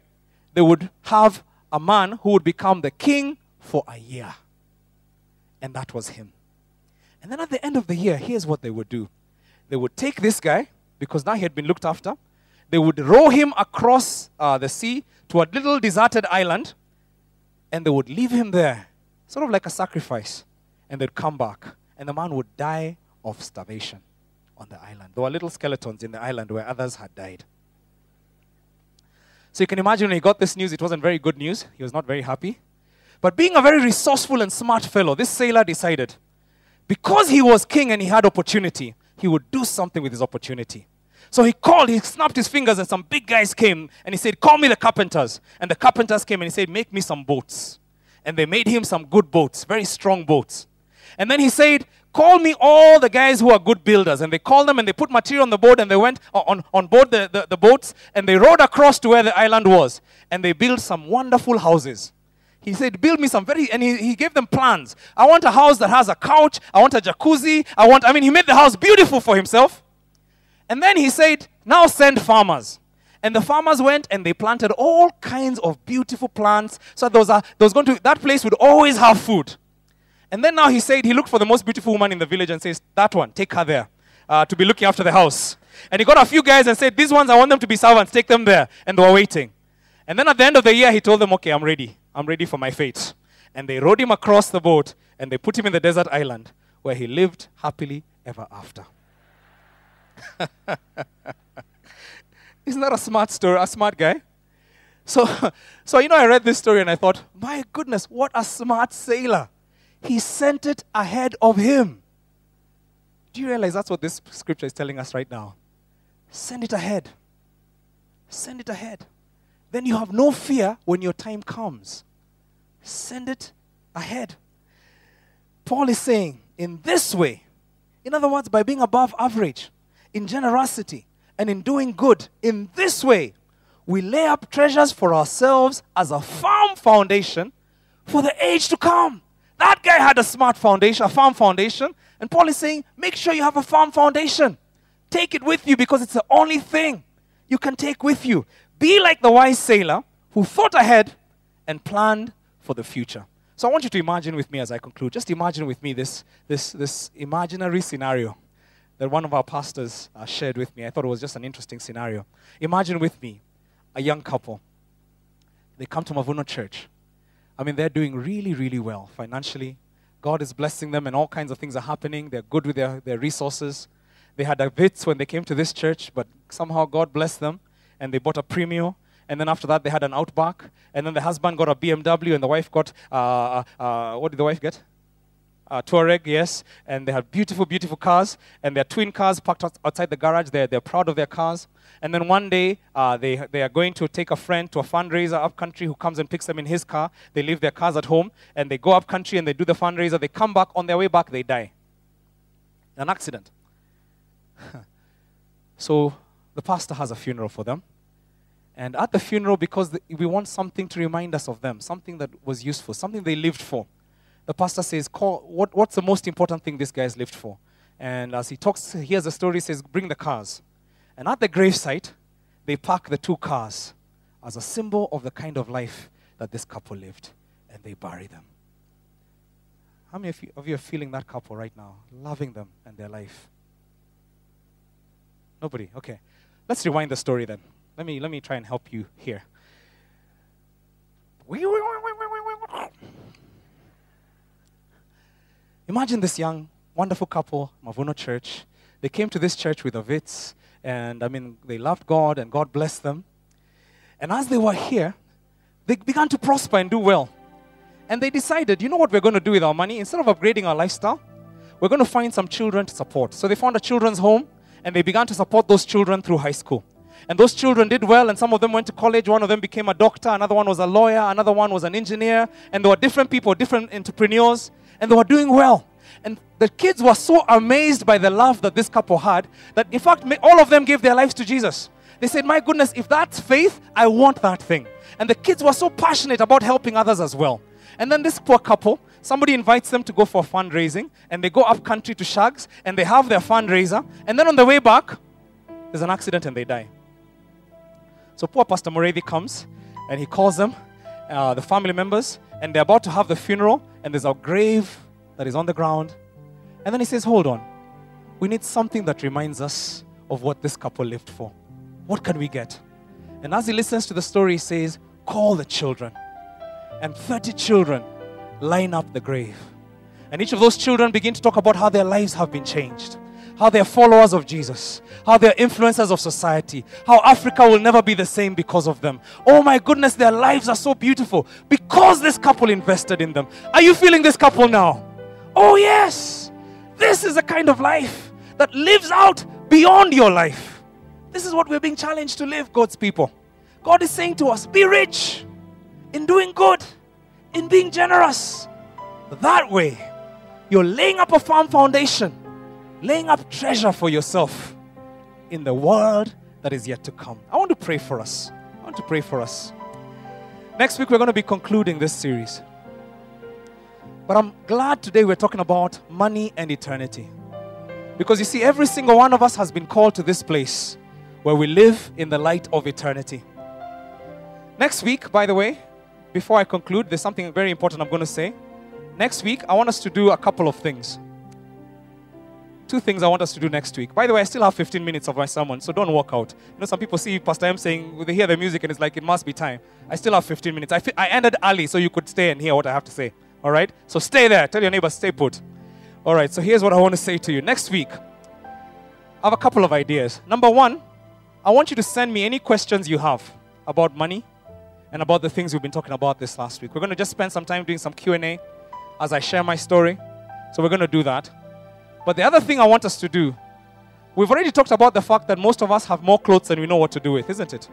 they would have a man who would become the king for a year. And that was him. And then at the end of the year, here's what they would do they would take this guy, because now he had been looked after, they would row him across uh, the sea to a little deserted island, and they would leave him there, sort of like a sacrifice. And they'd come back, and the man would die of starvation on the island. There were little skeletons in the island where others had died. So you can imagine when he got this news, it wasn't very good news. He was not very happy. But being a very resourceful and smart fellow, this sailor decided because he was king and he had opportunity, he would do something with his opportunity. So he called, he snapped his fingers, and some big guys came and he said, Call me the carpenters. And the carpenters came and he said, Make me some boats. And they made him some good boats, very strong boats. And then he said, Call me all the guys who are good builders. And they called them and they put material on the boat and they went uh, on, on board the, the, the boats and they rowed across to where the island was. And they built some wonderful houses. He said, Build me some very, and he, he gave them plans. I want a house that has a couch. I want a jacuzzi. I want, I mean, he made the house beautiful for himself. And then he said, Now send farmers. And the farmers went and they planted all kinds of beautiful plants. So those are, those going to, that place would always have food. And then now he said, he looked for the most beautiful woman in the village and says, That one, take her there uh, to be looking after the house. And he got a few guys and said, These ones, I want them to be servants, take them there. And they were waiting. And then at the end of the year, he told them, Okay, I'm ready. I'm ready for my fate. And they rowed him across the boat and they put him in the desert island where he lived happily ever after. Isn't that a smart story, a smart guy? So, so, you know, I read this story and I thought, my goodness, what a smart sailor. He sent it ahead of him. Do you realize that's what this scripture is telling us right now? Send it ahead. Send it ahead. Then you have no fear when your time comes send it ahead. Paul is saying, in this way, in other words, by being above average, in generosity, and in doing good, in this way, we lay up treasures for ourselves as a firm foundation for the age to come. That guy had a smart foundation, a firm foundation. And Paul is saying, make sure you have a firm foundation. Take it with you because it's the only thing you can take with you. Be like the wise sailor who thought ahead and planned for the future. So I want you to imagine with me as I conclude, just imagine with me this, this, this imaginary scenario that one of our pastors uh, shared with me. I thought it was just an interesting scenario. Imagine with me a young couple. They come to Mavuno Church. I mean, they're doing really, really well financially. God is blessing them, and all kinds of things are happening. They're good with their, their resources. They had a bit when they came to this church, but somehow God blessed them, and they bought a Premio and then after that they had an Outback, and then the husband got a BMW, and the wife got uh, uh, uh what did the wife get? Uh, Touareg, yes, and they have beautiful, beautiful cars, and their twin cars parked outside the garage. They're, they're proud of their cars. And then one day, uh, they, they are going to take a friend to a fundraiser up country who comes and picks them in his car. They leave their cars at home, and they go up country and they do the fundraiser. They come back. On their way back, they die. An accident. so the pastor has a funeral for them. And at the funeral, because the, we want something to remind us of them, something that was useful, something they lived for, the pastor says, Call, what, What's the most important thing this guy's lived for? And as he talks, he hears a story, he says, Bring the cars. And at the gravesite, they park the two cars as a symbol of the kind of life that this couple lived, and they bury them. How many of you, of you are feeling that couple right now, loving them and their life? Nobody? Okay. Let's rewind the story then. Let me, let me try and help you here. Imagine this young, wonderful couple, Mavuno Church. They came to this church with a wits, and I mean, they loved God, and God blessed them. And as they were here, they began to prosper and do well. And they decided, you know what we're going to do with our money? Instead of upgrading our lifestyle, we're going to find some children to support. So they found a children's home, and they began to support those children through high school. And those children did well, and some of them went to college. One of them became a doctor, another one was a lawyer, another one was an engineer. And there were different people, different entrepreneurs, and they were doing well. And the kids were so amazed by the love that this couple had that, in fact, all of them gave their lives to Jesus. They said, My goodness, if that's faith, I want that thing. And the kids were so passionate about helping others as well. And then this poor couple, somebody invites them to go for fundraising, and they go up country to Shags, and they have their fundraiser. And then on the way back, there's an accident and they die. So poor Pastor Morevi comes, and he calls them, uh, the family members, and they're about to have the funeral, and there's a grave that is on the ground. And then he says, Hold on. We need something that reminds us of what this couple lived for. What can we get? And as he listens to the story, he says, Call the children. And 30 children line up the grave. And each of those children begin to talk about how their lives have been changed, how they're followers of Jesus, how they're influencers of society, how Africa will never be the same because of them. Oh my goodness, their lives are so beautiful because this couple invested in them. Are you feeling this couple now? Oh, yes. This is a kind of life that lives out beyond your life. This is what we're being challenged to live, God's people. God is saying to us be rich in doing good, in being generous. That way, you're laying up a firm foundation, laying up treasure for yourself in the world that is yet to come. I want to pray for us. I want to pray for us. Next week, we're going to be concluding this series. But I'm glad today we're talking about money and eternity. Because you see, every single one of us has been called to this place where we live in the light of eternity. Next week, by the way, before I conclude, there's something very important I'm going to say. Next week, I want us to do a couple of things. Two things I want us to do next week. By the way, I still have 15 minutes of my sermon, so don't walk out. You know, some people see Pastor M saying, they hear the music and it's like, it must be time. I still have 15 minutes. I, fi- I ended early so you could stay and hear what I have to say. All right? So stay there. Tell your neighbor, stay put. All right, so here's what I want to say to you. Next week, I have a couple of ideas. Number one, I want you to send me any questions you have about money and about the things we've been talking about this last week. We're going to just spend some time doing some Q&A as I share my story. So we're going to do that. But the other thing I want us to do, we've already talked about the fact that most of us have more clothes than we know what to do with, isn't it?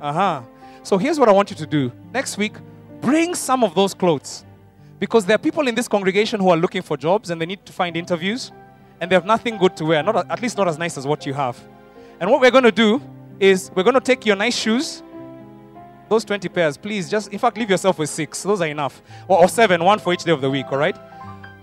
Uh-huh. So here's what I want you to do. Next week, bring some of those clothes because there are people in this congregation who are looking for jobs and they need to find interviews and they have nothing good to wear, not, at least not as nice as what you have. And what we're going to do is we're going to take your nice shoes, those 20 pairs, please just, in fact, leave yourself with six. Those are enough. Or, or seven, one for each day of the week, all right?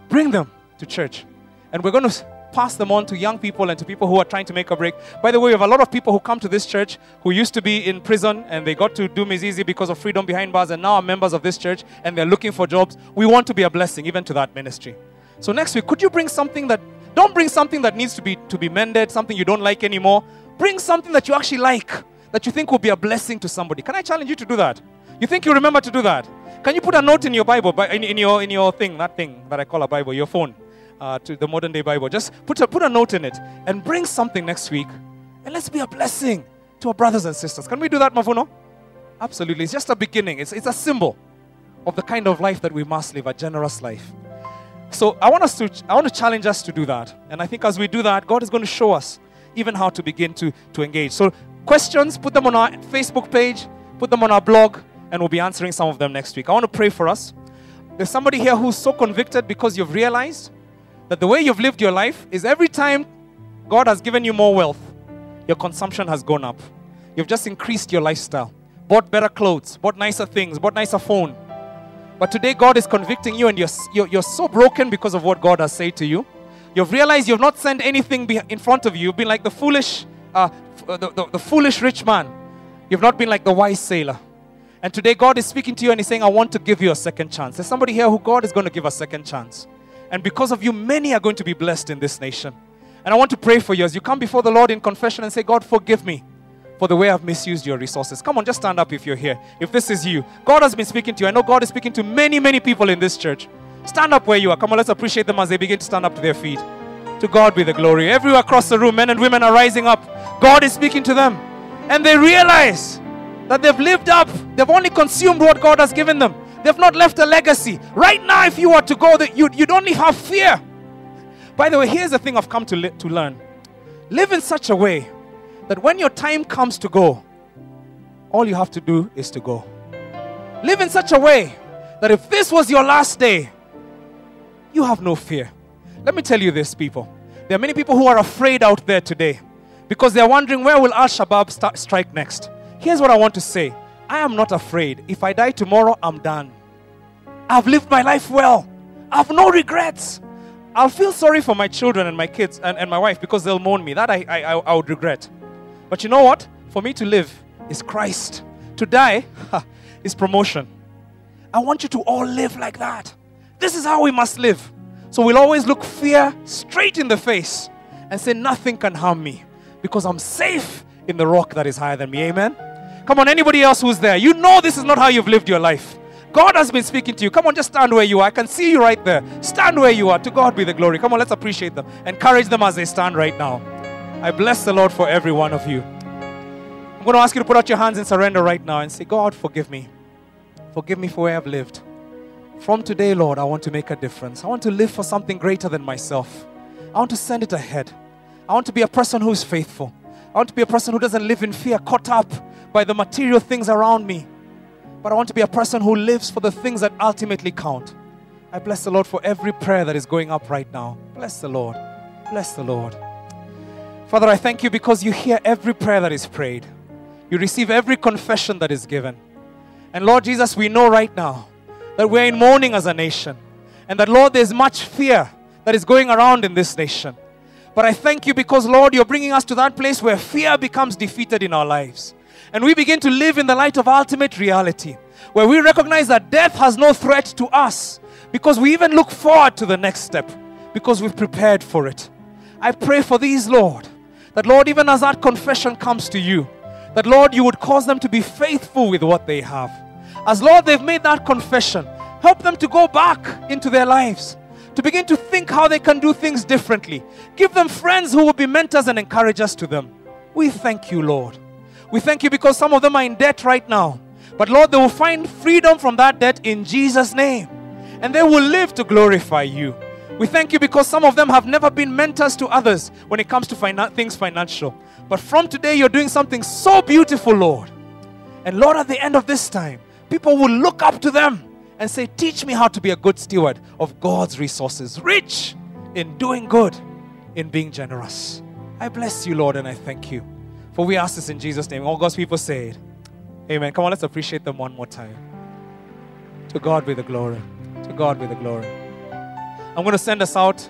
Bring them to church. And we're going to pass them on to young people and to people who are trying to make a break. By the way, we have a lot of people who come to this church who used to be in prison and they got to do Mizizi because of freedom behind bars and now are members of this church and they're looking for jobs. We want to be a blessing even to that ministry. So next week, could you bring something that don't bring something that needs to be to be mended, something you don't like anymore. Bring something that you actually like, that you think will be a blessing to somebody. Can I challenge you to do that? You think you remember to do that? Can you put a note in your Bible, in, in your in your thing, that thing that I call a Bible, your phone? Uh, to the modern day Bible. Just put a, put a note in it and bring something next week and let's be a blessing to our brothers and sisters. Can we do that, Mavuno? Absolutely. It's just a beginning, it's, it's a symbol of the kind of life that we must live, a generous life. So I want us to I want to challenge us to do that. And I think as we do that, God is going to show us even how to begin to, to engage. So questions, put them on our Facebook page, put them on our blog, and we'll be answering some of them next week. I want to pray for us. There's somebody here who's so convicted because you've realized that the way you've lived your life is every time God has given you more wealth, your consumption has gone up. You've just increased your lifestyle, bought better clothes, bought nicer things, bought nicer phone. But today God is convicting you and you're, you're, you're so broken because of what God has said to you. You've realized you've not sent anything in front of you. You've been like the foolish, uh, the, the, the foolish rich man You've not been like the wise sailor. And today, God is speaking to you and He's saying, I want to give you a second chance. There's somebody here who God is going to give a second chance. And because of you, many are going to be blessed in this nation. And I want to pray for you as you come before the Lord in confession and say, God, forgive me for the way I've misused your resources. Come on, just stand up if you're here. If this is you, God has been speaking to you. I know God is speaking to many, many people in this church. Stand up where you are. Come on, let's appreciate them as they begin to stand up to their feet. To God be the glory. Everywhere across the room, men and women are rising up. God is speaking to them. And they realize that they've lived up, they've only consumed what God has given them. They've not left a legacy. Right now, if you were to go, that you'd, you'd only have fear. By the way, here's the thing I've come to, to learn live in such a way that when your time comes to go, all you have to do is to go. Live in such a way that if this was your last day, you have no fear. Let me tell you this, people. There are many people who are afraid out there today because they're wondering where will Al Shabaab start, strike next. Here's what I want to say I am not afraid. If I die tomorrow, I'm done. I've lived my life well. I have no regrets. I'll feel sorry for my children and my kids and, and my wife because they'll mourn me. That I, I, I would regret. But you know what? For me to live is Christ. To die is promotion. I want you to all live like that. This is how we must live. So we'll always look fear straight in the face and say, Nothing can harm me because I'm safe in the rock that is higher than me. Amen. Come on, anybody else who's there, you know this is not how you've lived your life. God has been speaking to you. Come on, just stand where you are. I can see you right there. Stand where you are. To God be the glory. Come on, let's appreciate them. Encourage them as they stand right now. I bless the Lord for every one of you. I'm going to ask you to put out your hands and surrender right now and say, God, forgive me. Forgive me for where I've lived. From today, Lord, I want to make a difference. I want to live for something greater than myself. I want to send it ahead. I want to be a person who is faithful. I want to be a person who doesn't live in fear, caught up by the material things around me. But I want to be a person who lives for the things that ultimately count. I bless the Lord for every prayer that is going up right now. Bless the Lord. Bless the Lord. Father, I thank you because you hear every prayer that is prayed. You receive every confession that is given. And Lord Jesus, we know right now that we're in mourning as a nation. And that, Lord, there's much fear that is going around in this nation. But I thank you because, Lord, you're bringing us to that place where fear becomes defeated in our lives. And we begin to live in the light of ultimate reality, where we recognize that death has no threat to us because we even look forward to the next step because we've prepared for it. I pray for these, Lord, that, Lord, even as that confession comes to you, that, Lord, you would cause them to be faithful with what they have. As, Lord, they've made that confession, help them to go back into their lives, to begin to think how they can do things differently. Give them friends who will be mentors and encouragers to them. We thank you, Lord. We thank you because some of them are in debt right now. But Lord, they will find freedom from that debt in Jesus' name. And they will live to glorify you. We thank you because some of them have never been mentors to others when it comes to finan- things financial. But from today, you're doing something so beautiful, Lord. And Lord, at the end of this time, people will look up to them and say, Teach me how to be a good steward of God's resources, rich in doing good, in being generous. I bless you, Lord, and I thank you. For we ask this in Jesus' name. All God's people say it. Amen. Come on, let's appreciate them one more time. To God be the glory. To God be the glory. I'm going to send us out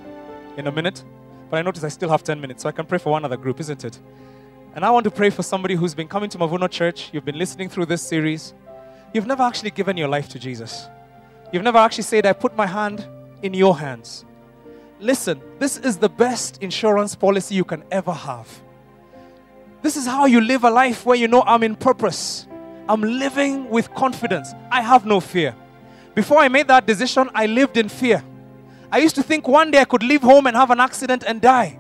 in a minute, but I notice I still have 10 minutes, so I can pray for one other group, isn't it? And I want to pray for somebody who's been coming to Mavuno Church. You've been listening through this series. You've never actually given your life to Jesus. You've never actually said, I put my hand in your hands. Listen, this is the best insurance policy you can ever have. This is how you live a life where you know I'm in purpose. I'm living with confidence. I have no fear. Before I made that decision, I lived in fear. I used to think one day I could leave home and have an accident and die.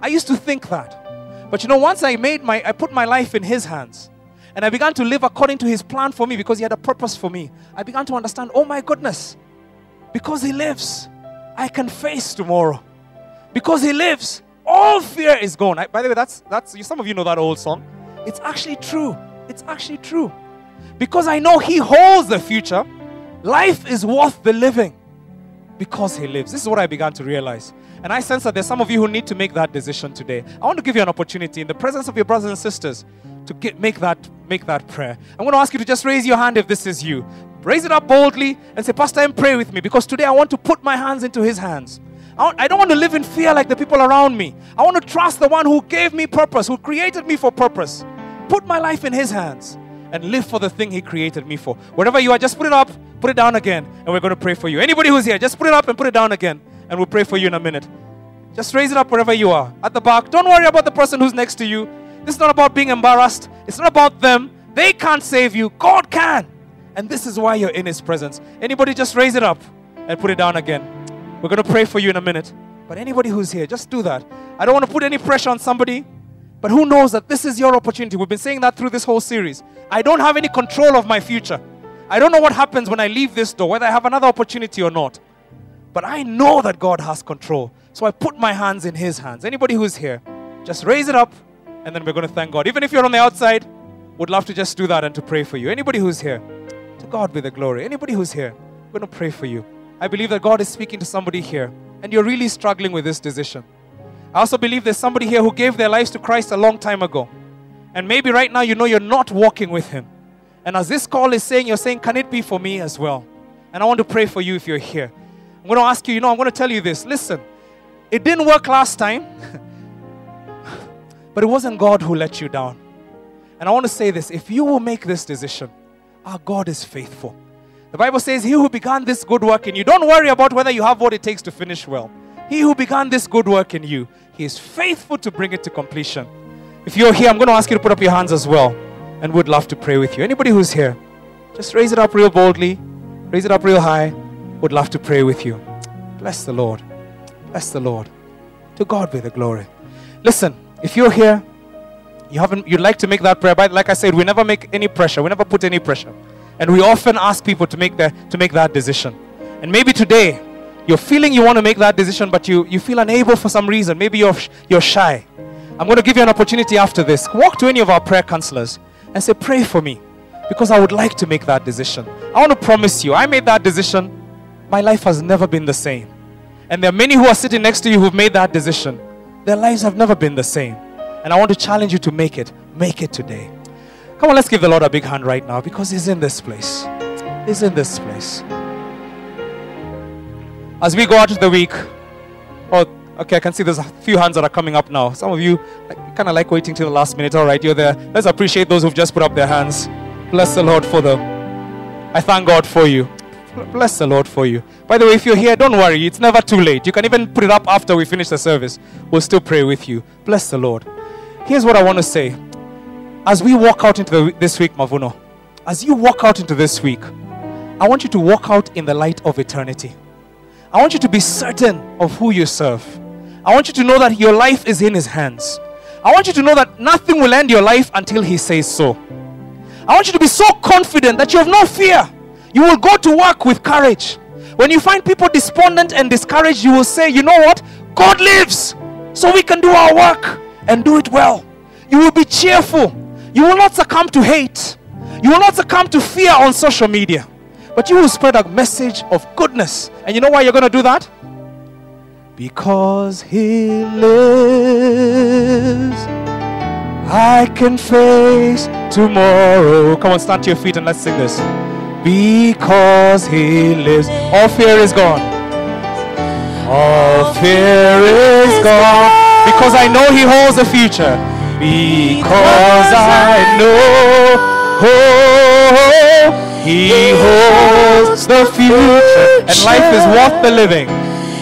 I used to think that. But you know, once I made my I put my life in his hands and I began to live according to his plan for me because he had a purpose for me. I began to understand, oh my goodness, because he lives, I can face tomorrow. Because he lives, all fear is gone. I, by the way, that's that's some of you know that old song. It's actually true. It's actually true. Because I know he holds the future, life is worth the living because he lives. This is what I began to realize. And I sense that there's some of you who need to make that decision today. I want to give you an opportunity in the presence of your brothers and sisters to get, make, that, make that prayer. I'm going to ask you to just raise your hand if this is you. Raise it up boldly and say, Pastor, and pray with me because today I want to put my hands into his hands. I don't want to live in fear like the people around me. I want to trust the one who gave me purpose, who created me for purpose. put my life in His hands and live for the thing He created me for. Wherever you are, just put it up, put it down again, and we're going to pray for you. Anybody who's here, just put it up and put it down again, and we'll pray for you in a minute. Just raise it up wherever you are. At the back. Don't worry about the person who's next to you. This is not about being embarrassed. It's not about them. They can't save you. God can. And this is why you're in His presence. Anybody just raise it up and put it down again. We're going to pray for you in a minute. But anybody who's here, just do that. I don't want to put any pressure on somebody. But who knows that this is your opportunity? We've been saying that through this whole series. I don't have any control of my future. I don't know what happens when I leave this door, whether I have another opportunity or not. But I know that God has control. So I put my hands in His hands. Anybody who's here, just raise it up and then we're going to thank God. Even if you're on the outside, would love to just do that and to pray for you. Anybody who's here, to God be the glory. Anybody who's here, we're going to pray for you. I believe that God is speaking to somebody here and you're really struggling with this decision. I also believe there's somebody here who gave their lives to Christ a long time ago. And maybe right now you know you're not walking with Him. And as this call is saying, you're saying, Can it be for me as well? And I want to pray for you if you're here. I'm going to ask you, you know, I'm going to tell you this. Listen, it didn't work last time, but it wasn't God who let you down. And I want to say this if you will make this decision, our God is faithful. The Bible says, He who began this good work in you, don't worry about whether you have what it takes to finish well. He who began this good work in you, He is faithful to bring it to completion. If you're here, I'm going to ask you to put up your hands as well and would love to pray with you. Anybody who's here, just raise it up real boldly, raise it up real high. Would love to pray with you. Bless the Lord. Bless the Lord. To God be the glory. Listen, if you're here, you haven't you'd like to make that prayer, but like I said, we never make any pressure. We never put any pressure. And we often ask people to make that to make that decision. And maybe today you're feeling you want to make that decision, but you, you feel unable for some reason. Maybe you're you're shy. I'm going to give you an opportunity after this. Walk to any of our prayer counselors and say, Pray for me. Because I would like to make that decision. I want to promise you, I made that decision. My life has never been the same. And there are many who are sitting next to you who've made that decision. Their lives have never been the same. And I want to challenge you to make it. Make it today. Come on, let's give the Lord a big hand right now because He's in this place. He's in this place. As we go out of the week, oh, okay, I can see there's a few hands that are coming up now. Some of you kind of like waiting till the last minute. All right, you're there. Let's appreciate those who've just put up their hands. Bless the Lord for them. I thank God for you. Bless the Lord for you. By the way, if you're here, don't worry. It's never too late. You can even put it up after we finish the service. We'll still pray with you. Bless the Lord. Here's what I want to say. As we walk out into the, this week, Mavuno, as you walk out into this week, I want you to walk out in the light of eternity. I want you to be certain of who you serve. I want you to know that your life is in His hands. I want you to know that nothing will end your life until He says so. I want you to be so confident that you have no fear. You will go to work with courage. When you find people despondent and discouraged, you will say, You know what? God lives, so we can do our work and do it well. You will be cheerful. You will not succumb to hate. You will not succumb to fear on social media. But you will spread a message of goodness. And you know why you're going to do that? Because He lives, I can face tomorrow. Come on, stand to your feet and let's sing this. Because He lives, all fear is gone. All fear is gone. Because I know He holds the future. Because I know. Oh, he holds the future, and life is worth the living.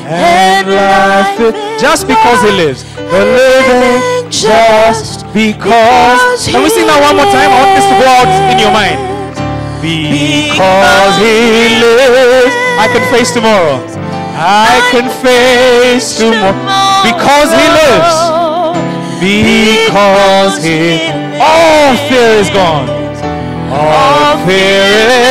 And life is just because He lives, the living just because. Can we sing that one more time? I want this to go out in your mind. Because He lives, I can face tomorrow. I can face tomorrow because He lives. Because He, all fear is gone. All fear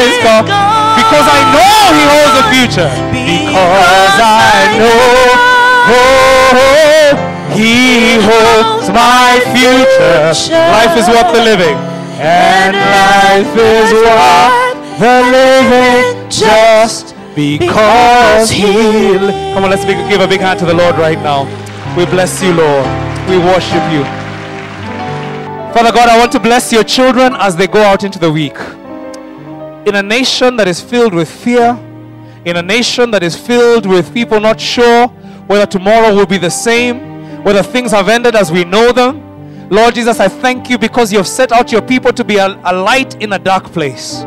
is gone. Because I know He holds the future. Because I know oh, He holds my future. Life is worth the living. And life is worth the living just because He. Come on, let's give a big hand to the Lord right now. We bless you, Lord. We worship you. Father God, I want to bless your children as they go out into the week. In a nation that is filled with fear, in a nation that is filled with people not sure whether tomorrow will be the same, whether things have ended as we know them, Lord Jesus, I thank you because you have set out your people to be a, a light in a dark place.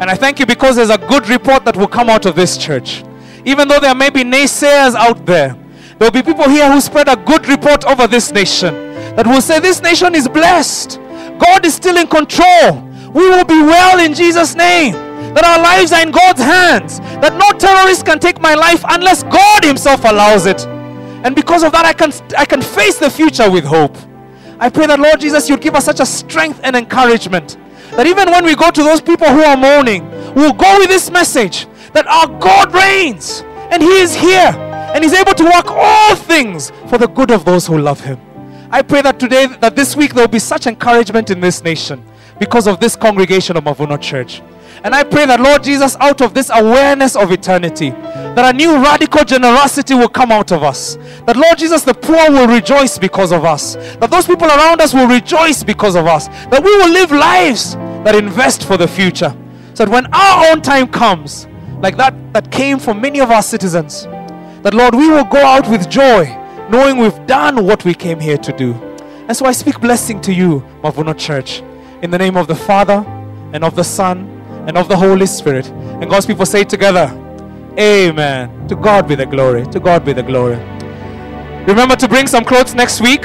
And I thank you because there's a good report that will come out of this church. Even though there may be naysayers out there, there will be people here who spread a good report over this nation that will say, This nation is blessed. God is still in control. We will be well in Jesus' name. That our lives are in God's hands. That no terrorist can take my life unless God Himself allows it. And because of that, I can, I can face the future with hope. I pray that, Lord Jesus, you'd give us such a strength and encouragement that even when we go to those people who are mourning, we'll go with this message that our God reigns and He is here and He's able to work all things for the good of those who love Him. I pray that today, that this week, there will be such encouragement in this nation because of this congregation of Mavuno Church. And I pray that, Lord Jesus, out of this awareness of eternity, that a new radical generosity will come out of us. That, Lord Jesus, the poor will rejoice because of us. That those people around us will rejoice because of us. That we will live lives that invest for the future. So that when our own time comes, like that that came for many of our citizens, that, Lord, we will go out with joy, knowing we've done what we came here to do. And so I speak blessing to you, Mavuno Church, in the name of the Father and of the Son and of the Holy Spirit. And God's people say together, Amen. To God be the glory. To God be the glory. Remember to bring some clothes next week.